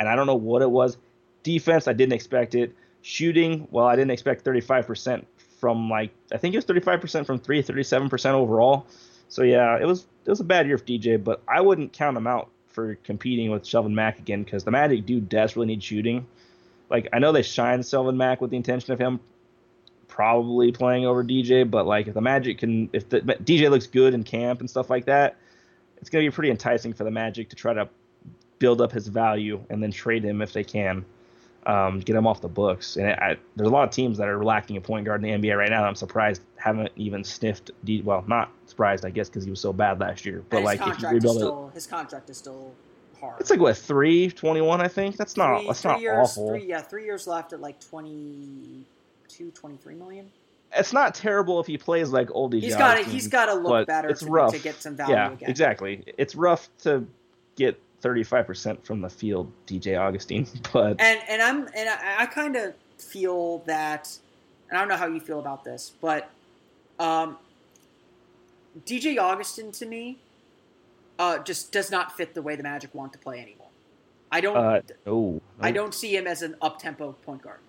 and I don't know what it was. Defense, I didn't expect it. Shooting, well, I didn't expect 35% from like I think it was 35% from three, 37% overall. So yeah, it was it was a bad year for DJ, but I wouldn't count him out for competing with Shelvin Mack again because the Magic do desperately need shooting. Like I know they shine Shelvin Mack with the intention of him probably playing over DJ, but like if the Magic can, if the DJ looks good in camp and stuff like that, it's gonna be pretty enticing for the Magic to try to build up his value and then trade him if they can um, get him off the books. And I, there's a lot of teams that are lacking a point guard in the NBA right now. that I'm surprised haven't even sniffed. D, well, not surprised, I guess, because he was so bad last year. But like, if you rebuild it, his contract is still hard. it's like what three twenty one, I think. That's not three, that's three not years, awful. Three, yeah, three years left at like 22, 23 million. It's not terrible if he plays like old DJ. He's got to he's got to look better it's to, rough. to get some value yeah, again. exactly. It's rough to get 35% from the field, DJ Augustin, but And and I'm and I, I kind of feel that and I don't know how you feel about this, but um, DJ Augustin to me uh, just does not fit the way the Magic want to play anymore. I don't. Uh, no, I don't see him as an up tempo point guard.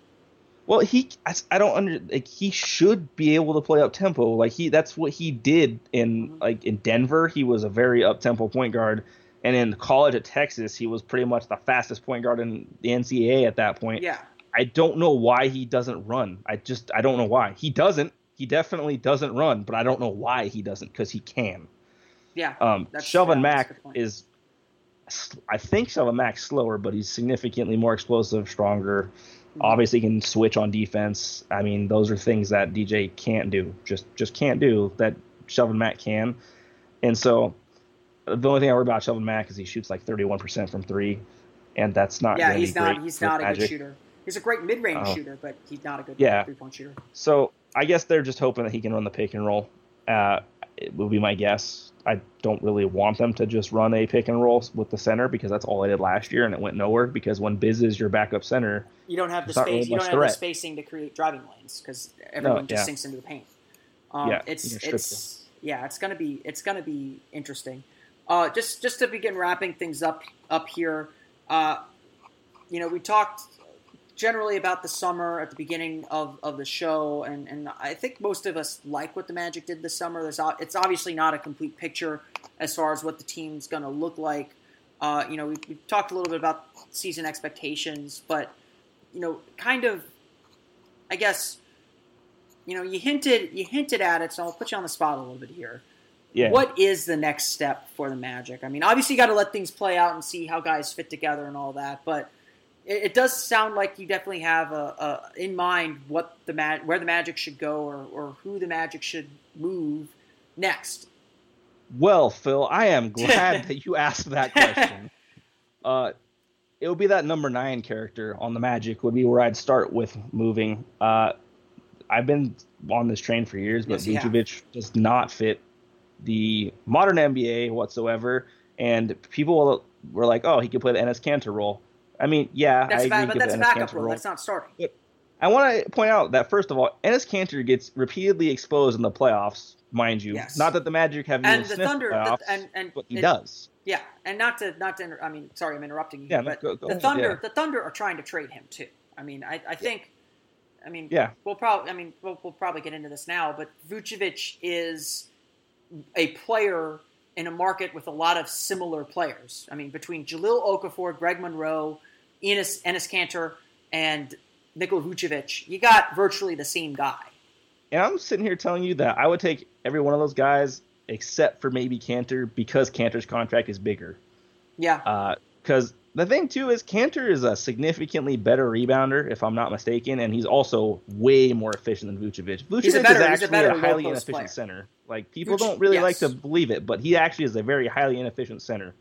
Well, he I, I don't under like he should be able to play up tempo. Like he that's what he did in Mhm. like in Denver. He was a very up tempo point guard, and in college at Texas, he was pretty much the fastest point guard in the NCAA at that point. Yeah, I don't know why he doesn't run. I just I don't know why he doesn't. He definitely doesn't run, but I don't know why he doesn't because he can. yeah. Um, Shelvin yeah, Mack is, I think Shelvin Mack's slower, but he's significantly more explosive, stronger. Mhm. Obviously, can switch on defense. I mean, those are things that DJ can't do. Just just can't do that. Shelvin Mack can, and so the only thing I worry about Shelvin Mack is he shoots like 31% from three, and that's not. yeah, he's not. He's not a Magic. good shooter. He's a great mid range Oh. shooter, but he's not a good Yeah. three point shooter. So I guess they're just hoping that he can run the pick and roll. Uh, it would be my guess. I don't really want them to just run a pick and roll with the center because that's all I did last year and it went nowhere. Because when Biz is your backup center, You don't have the space. really you don't have the spacing to create driving lanes because everyone just yeah. sinks into the paint. Um, Yeah, it's it's yeah, it's gonna be it's gonna be interesting. Uh, just just to begin wrapping things up up here, uh, you know, we talked generally about the summer at the beginning of, of the show, and, and I think most of us like what the Magic did this summer. There's it's obviously not a complete picture as far as what the team's going to look like. Uh, you know, we, we talked a little bit about season expectations, but you know, kind of, I guess, you know, you hinted you hinted at it, so I'll put you on the spot a little bit here. yeah, What is the next step for the Magic? I mean, obviously, you got to let things play out and see how guys fit together and all that. But it, it does sound like you definitely have a, a in mind what the Mag- where the Magic should go or, or who the Magic should move next. Well, Phil, I am glad that you asked that question. Uh, it would be that number nine character on the Magic would be where I'd start with moving. Uh, I've been on this train for years, but Yes. Vucevic does not fit the modern NBA whatsoever. And people were like, "Oh, he could play the Enes Kanter role." I mean, yeah, That's I agree. he but that's a backup Kanter role. That's not starting. I want to point out that first of all, Enes Kanter gets repeatedly exposed in the playoffs, mind you. Yes. Not that the Magic have And the Thunder, playoffs, the, and and but he it- does. Yeah, and not to not to. Inter- I mean, sorry, I'm interrupting you. Yeah, no, but go- go the ahead, Thunder, yeah. the Thunder are trying to trade him too. I mean, I, I think. I mean, Yeah. We'll probably. I mean, we'll, we'll probably get into this now, but Vucevic is a player in a market with a lot of similar players. I mean, between Jahlil Okafor, Greg Monroe, Enes, Enes Kanter, and Nikola Vucevic, you got virtually the same guy. And I'm sitting here telling you that I would take every one of those guys except for maybe Kanter because Kanter's contract is bigger. Yeah, uh, Because the thing too is Kanter is a significantly better rebounder, if I'm not mistaken, and he's also way more efficient than Vucevic. Vucevic He's a better- is he's a actually better a, highly inefficient player. center. Like people Vuce- don't really like to believe it, but he actually is a very highly inefficient center.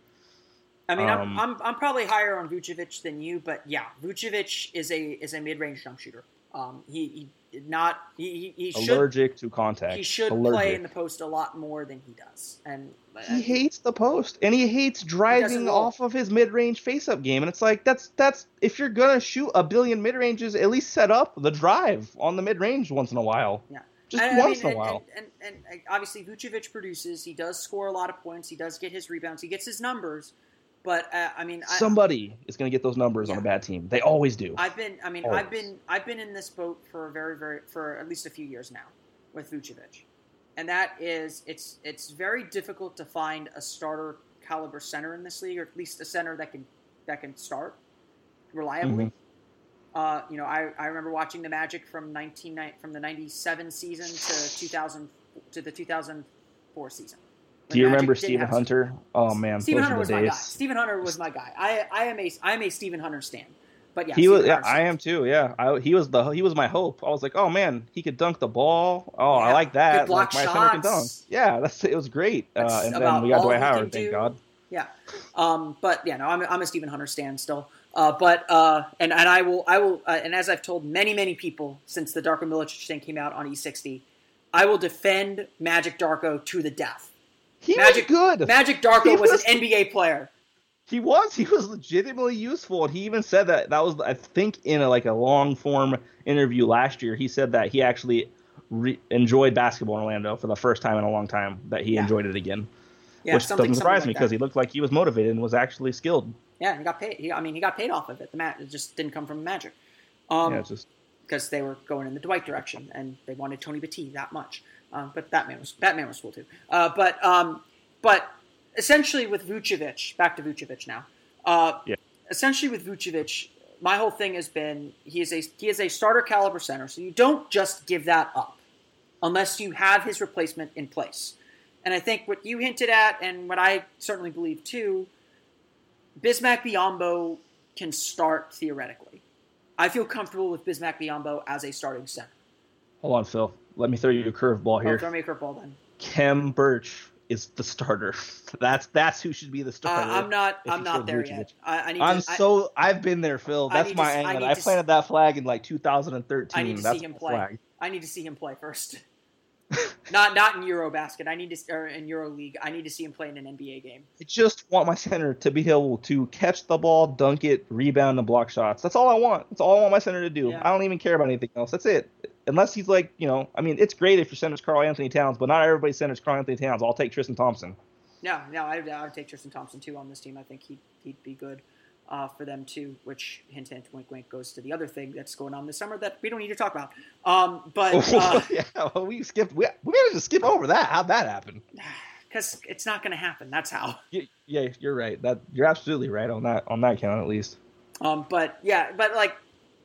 I mean, Um, I'm, I'm I'm probably higher on Vucevic than you, but yeah, Vucevic is a is a mid range jump shooter. Um, he, he not he he, he should Allergic to contact. he should Allergic. play in the post a lot more than he does, and uh, he hates the post and he hates driving roll. off of his mid-range face-up game and it's like that's that's if you're gonna shoot a billion mid-ranges at least set up the drive on the mid-range once in a while yeah, just And, I once mean, in a while And, and, and, and obviously Vucevic produces. He does score a lot of points. He does get his rebounds. He gets his numbers. But uh, I mean, I, somebody is gonna get those numbers on a bad team they always do I've been, I mean, Always. I've been, I've been in this boat for a very, very, for at least a few years now with Vucevic, and that is, it's, it's very difficult to find a starter caliber center in this league, or at least a center that can, that can start reliably. Mhm. Uh, you know, I, I remember watching the Magic from nineteen from the '97 season to 2000 to the 2004 season. Do you Magic remember Steven Hunter oh man Steven Hunter was the my guy. Steven Hunter was my guy. I, I am a I am a Steven Hunter stan. But yeah, he Stephen was yeah i am too yeah I, he was the he was my hope i was like oh man he could dunk the ball oh i like that like my center can dunk shots. yeah that's it was great uh, and then we got dwight howard thank do. god Yeah, um, but yeah, no, I'm, I'm a Steven Hunter stan still. Uh, but uh, and and I will I will uh, and as I've told many many people since the Darko Milicic thing came out on E60, I will defend Magic Darko to the death. He Magic was good Magic Darko was, was- an NBA player. He was. He was legitimately useful, and he even said that that was I think in a, like a long form interview last year. He said that he actually re- enjoyed basketball in Orlando for the first time in a long time. That he Yeah. enjoyed it again, Yeah, which something- doesn't surprise something me because he looked like he was motivated and was actually skilled. Yeah, he got paid. He, I mean, he got paid off of it. The mat it just didn't come from Magic. Um, yeah, just because they were going in the Dwight direction and they wanted Tony Battie that much. Um, but Batman was Batman was cool too. Uh, but um, but essentially with Vucevic, back to Vucevic now. Uh, Yeah. Essentially with Vucevic, my whole thing has been he is a he is a starter caliber center, so you don't just give that up unless you have his replacement in place. And I think what you hinted at, and what I certainly believe too, Bismack Biyombo can start theoretically. I feel comfortable with Bismack Biyombo as a starting center. hold on, Phil. Let me throw you a curveball Oh, here. throw me a curveball then. Khem Birch is the starter. That's that's who should be the Uh, starter. I'm not. I'm not there Vucevic. yet. I, I need. I'm to, so I, have been there, Phil. That's my to angle. I, to s- planted that flag in like 2013. I need to That's see him play. flag. I need to see him play first. not not in Eurobasket. I need to or in Euro League. I need to see him play in an NBA game. I just want my center to be able to catch the ball, dunk it, rebound, and block shots. That's all I want. That's all I want my center to do. Yeah. I don't even care about anything else. That's it. Unless he's like, you know, I mean, it's great if your center's Karl-Anthony Towns, but not everybody center's Karl-Anthony Towns. I'll take Tristan Thompson. No, no, I, I would take Tristan Thompson too on this team. I think he'd he'd be good uh, for them too. Which hint hint wink wink goes to the other thing that's going on this summer that we don't need to talk about. Um, but uh, yeah, well, we skipped. We, we managed to skip over that. How'd that happen? because it's not going to happen. That's how. Yeah, yeah, you're right. That you're absolutely right on that on that count at least. Um, but yeah, but like,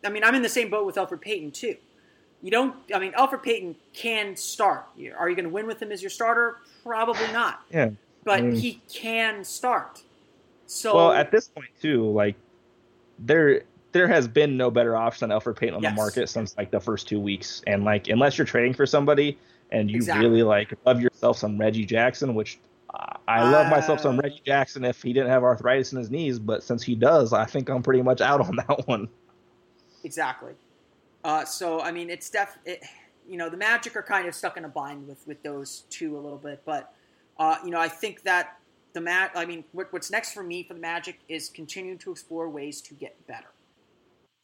I mean, I'm in the same boat with Elfrid Payton too. You don't. I mean, Elfrid Payton can start. Are you going to win with him as your starter? Probably not. Yeah. But Mm. he can start. So Well, at this point too, like there there has been no better option than Elfrid Payton on Yes. the market since like the first two weeks, and like unless you're trading for somebody and you Exactly. really like love yourself some Reggie Jackson, which I I love myself some Uh, Reggie Jackson if he didn't have arthritis in his knees, but since he does, I think I'm pretty much out on that one. Exactly. Uh, so I mean, it's def. It, you know, the Magic are kind of stuck in a bind with with those two a little bit, but uh, you know, I think that the Mat. I mean, what, what's next for me for the Magic is continuing to explore ways to get better.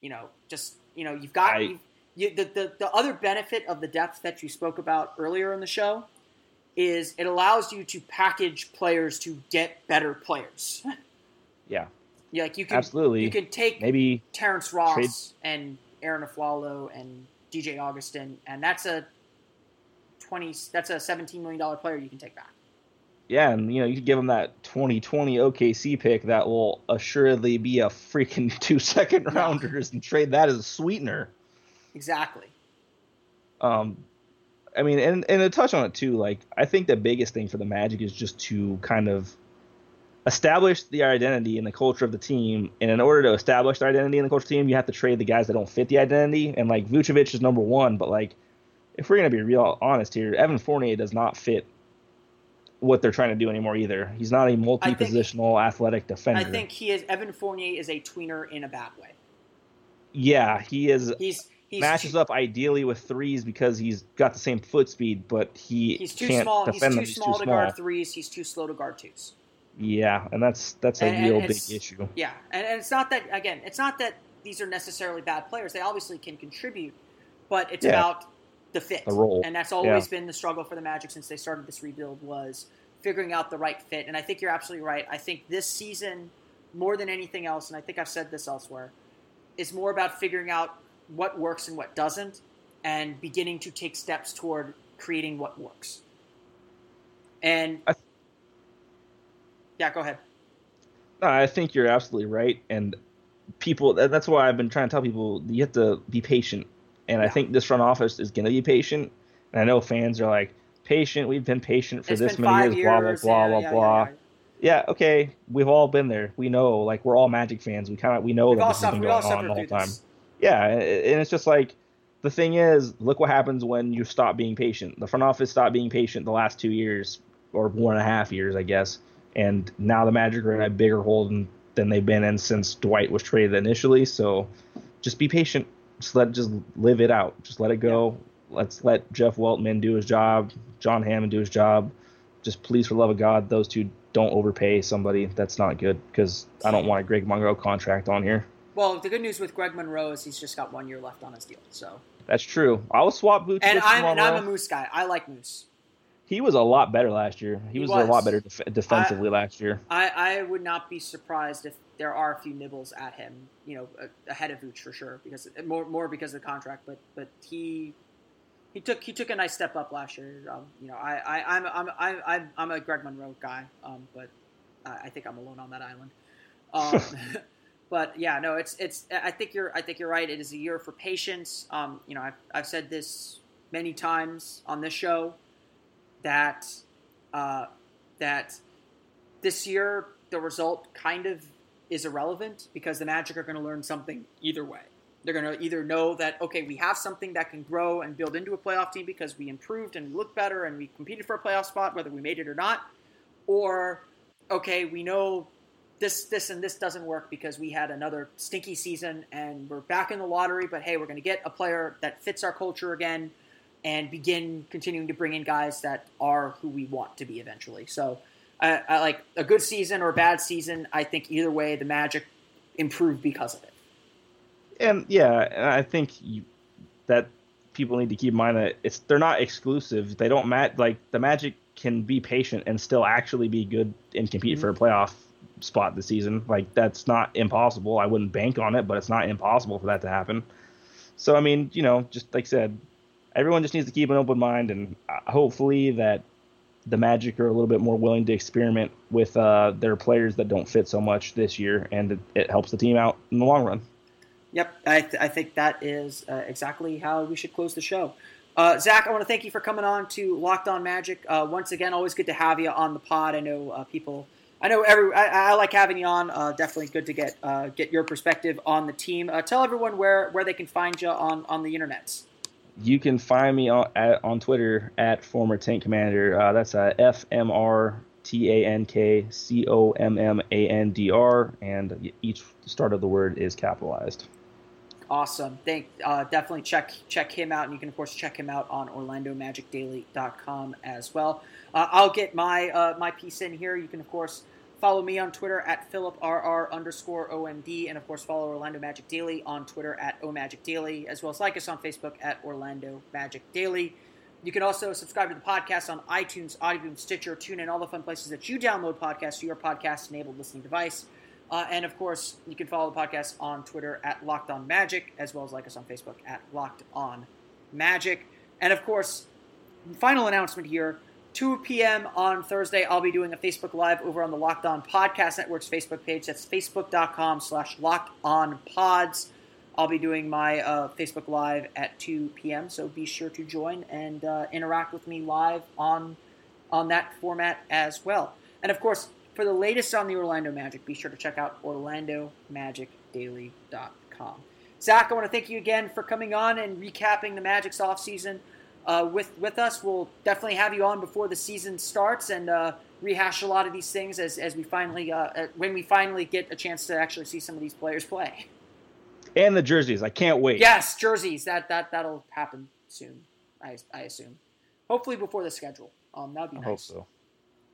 You know, just you know, you've got I- you, you, the, the the other benefit of the depth that you spoke about earlier in the show is it allows you to package players to get better players. Yeah, Yeah, like you can Absolutely. you can take maybe Terrence Ross Trade- and Arron Afflalo and DJ Augustin, and that's a twenty. That's a seventeen million dollar player you can take back. yeah, and you know you could give him that 2020 OKC pick that will assuredly be a freaking two second rounders and trade that as a sweetener. Exactly. Um, I mean, and and to touch on it too, like I think the biggest thing for the Magic is just to kind of establish the identity and the culture of the team. And in order to establish the identity and the culture of the team, you have to trade the guys that don't fit the identity. And like Vucevic is number one, but like if we're gonna be real honest here, Evan Fournier does not fit what they're trying to do anymore either. He's not a multi-positional athletic defender. I think he is. Evan Fournier is a tweener in a bad way. yeah, he is He's he's matches too, up ideally with threes because he's got the same foot speed, but he He's too can't small. He's too. He's small to guard threes. He's too slow to guard twos. Yeah, and that's that's a And- and real big issue. Yeah, and, and it's not that again. It's not that these are necessarily bad players. They obviously can contribute, but it's Yeah. about the fit, The role. and that's always been the struggle for the Magic since they started this rebuild was figuring out the right fit. And I think you're absolutely right. I think this season, more than anything else, and I think I've said this elsewhere, is more about figuring out what works and what doesn't, and beginning to take steps toward creating what works. And I- yeah, go ahead. No, I think you're absolutely right, and people. That's why I've been trying to tell people you have to be patient, and I think this front office is going to be patient. And I know fans are like, patient. We've been patient for It's this many five years. Blah blah years, blah yeah, blah yeah, blah. yeah, yeah. Yeah, okay, we've all been there. We know, like we're all Magic fans. We kind of we know We've that this has been going on the whole time. this. Yeah, and and it's just like the thing is, look what happens when you stop being patient. The front office stopped being patient the last two years or one and a half years, I guess, and now the Magic are in a bigger hole than, than they've been in since Dwight was traded initially. So just be patient. Just let just live it out. Just let it go. Let's let Jeff Weltman do his job, John Hammond do his job, just please, for the love of God, those two don't overpay somebody. That's not good because I don't want a Greg Monroe contract on here. Well, the good news with Greg Monroe is he's just got one year left on his deal. So that's true. I will swap Vucevic. And I'm and I'm a Moose guy. I like Moose. He was a lot better last year. He, he was, was, a lot better def- defensively I, last year. I, I would not be surprised if there are a few nibbles at him, you know, ahead of Vooch for sure, because more more because of the contract. But but he he took he took a nice step up last year. Um, you know, I, I I'm I'm I'm I'm a Greg Monroe guy, um, but I think I'm alone on that island. Um, but yeah, no, it's it's. I think you're I think you're right. It is a year for patience. Um, you know, I've I've said this many times on this show that uh, that this year the result kind of is irrelevant because the Magic are going to learn something either way. They're going to either know that okay, we have something that can grow and build into a playoff team because we improved and looked better and we competed for a playoff spot whether we made it or not, or okay, we know this this and this doesn't work because we had another stinky season and we're back in the lottery, but hey, we're going to get a player that fits our culture again and begin continuing to bring in guys that are who we want to be eventually. So, I, I like a good season or a bad season. I think either way, the Magic improved because of it. And yeah, I think you, that people need to keep in mind that it's they're not exclusive. They don't match like the Magic can be patient and still actually be good and compete mm-hmm. for a playoff spot this season. Like that's not impossible. I wouldn't bank on it, but it's not impossible for that to happen. So I mean, you know, just like I said, everyone just needs to keep an open mind, and uh, hopefully that the Magic are a little bit more willing to experiment with uh, their players that don't fit so much this year, and it, it helps the team out in the long run. Yep, I, th- I think that is uh, exactly how we should close the show. Uh, Zach, I want to thank you for coming on to Locked On Magic. Uh, once again, always good to have you on the pod. I know uh, people I know every. I, I, like having you on. Definitely good to get get your perspective on the team. Tell everyone where where they can find you on on the internets. You can find me on at, on Twitter at former tank commander. Uh, that's uh, F M R T A N K C O M M A N D R, and each start of the word is capitalized. Awesome. Thank uh, definitely check check him out, and you can of course check him out on OrlandoMagicDaily.com as well. Uh, I'll get my uh, my piece in here. You can of course follow me on Twitter at PhilipRR underscore OMD, and of course follow Orlando Magic Daily on Twitter at OMagic Daily, as well as like us on Facebook at Orlando Magic Daily. You can also subscribe to the podcast on iTunes, Audioboom, Stitcher, TuneIn, all the fun places that you download podcasts to your podcast-enabled listening device. Uh, and of course, you can follow the podcast on Twitter at Locked On Magic, as well as like us on Facebook at Locked On Magic. And of course, final announcement here 2 p.m. on Thursday, I'll be doing a Facebook Live over on the Locked On Podcast Network's Facebook page. That's facebook.com slash locked on pods. I'll be doing my uh, Facebook Live at 2 p.m., so be sure to join and uh, interact with me live on, on that format as well. And of course, for the latest on the Orlando Magic, be sure to check out OrlandoMagicDaily.com. Zach, I want to thank you again for coming on and recapping the Magic's offseason uh, with, with us. We'll definitely have you on before the season starts and uh, rehash a lot of these things as, as we finally, uh, uh when we finally get a chance to actually see some of these players play. And the jerseys. I can't wait. Yes, jerseys. That, that, that'll happen soon, I, I assume. Hopefully before the schedule. Um, that'd be nice. I hope so.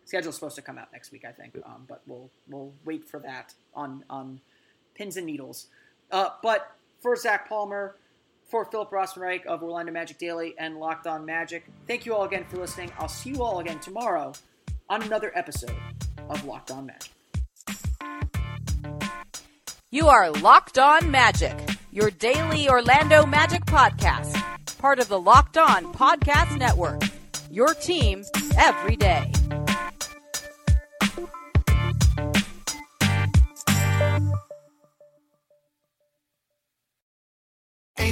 Schedule's supposed to come out next week, I think, um, but we'll we'll wait for that on on pins and needles. Uh, but for Zach Palmer, for Philip Rossman-Reich of Orlando Magic Daily and Locked On Magic, thank you all again for listening. I'll see you all again tomorrow on another episode of Locked On Magic. You are Locked On Magic, your daily Orlando Magic podcast, part of the Locked On Podcast Network. Your team every day.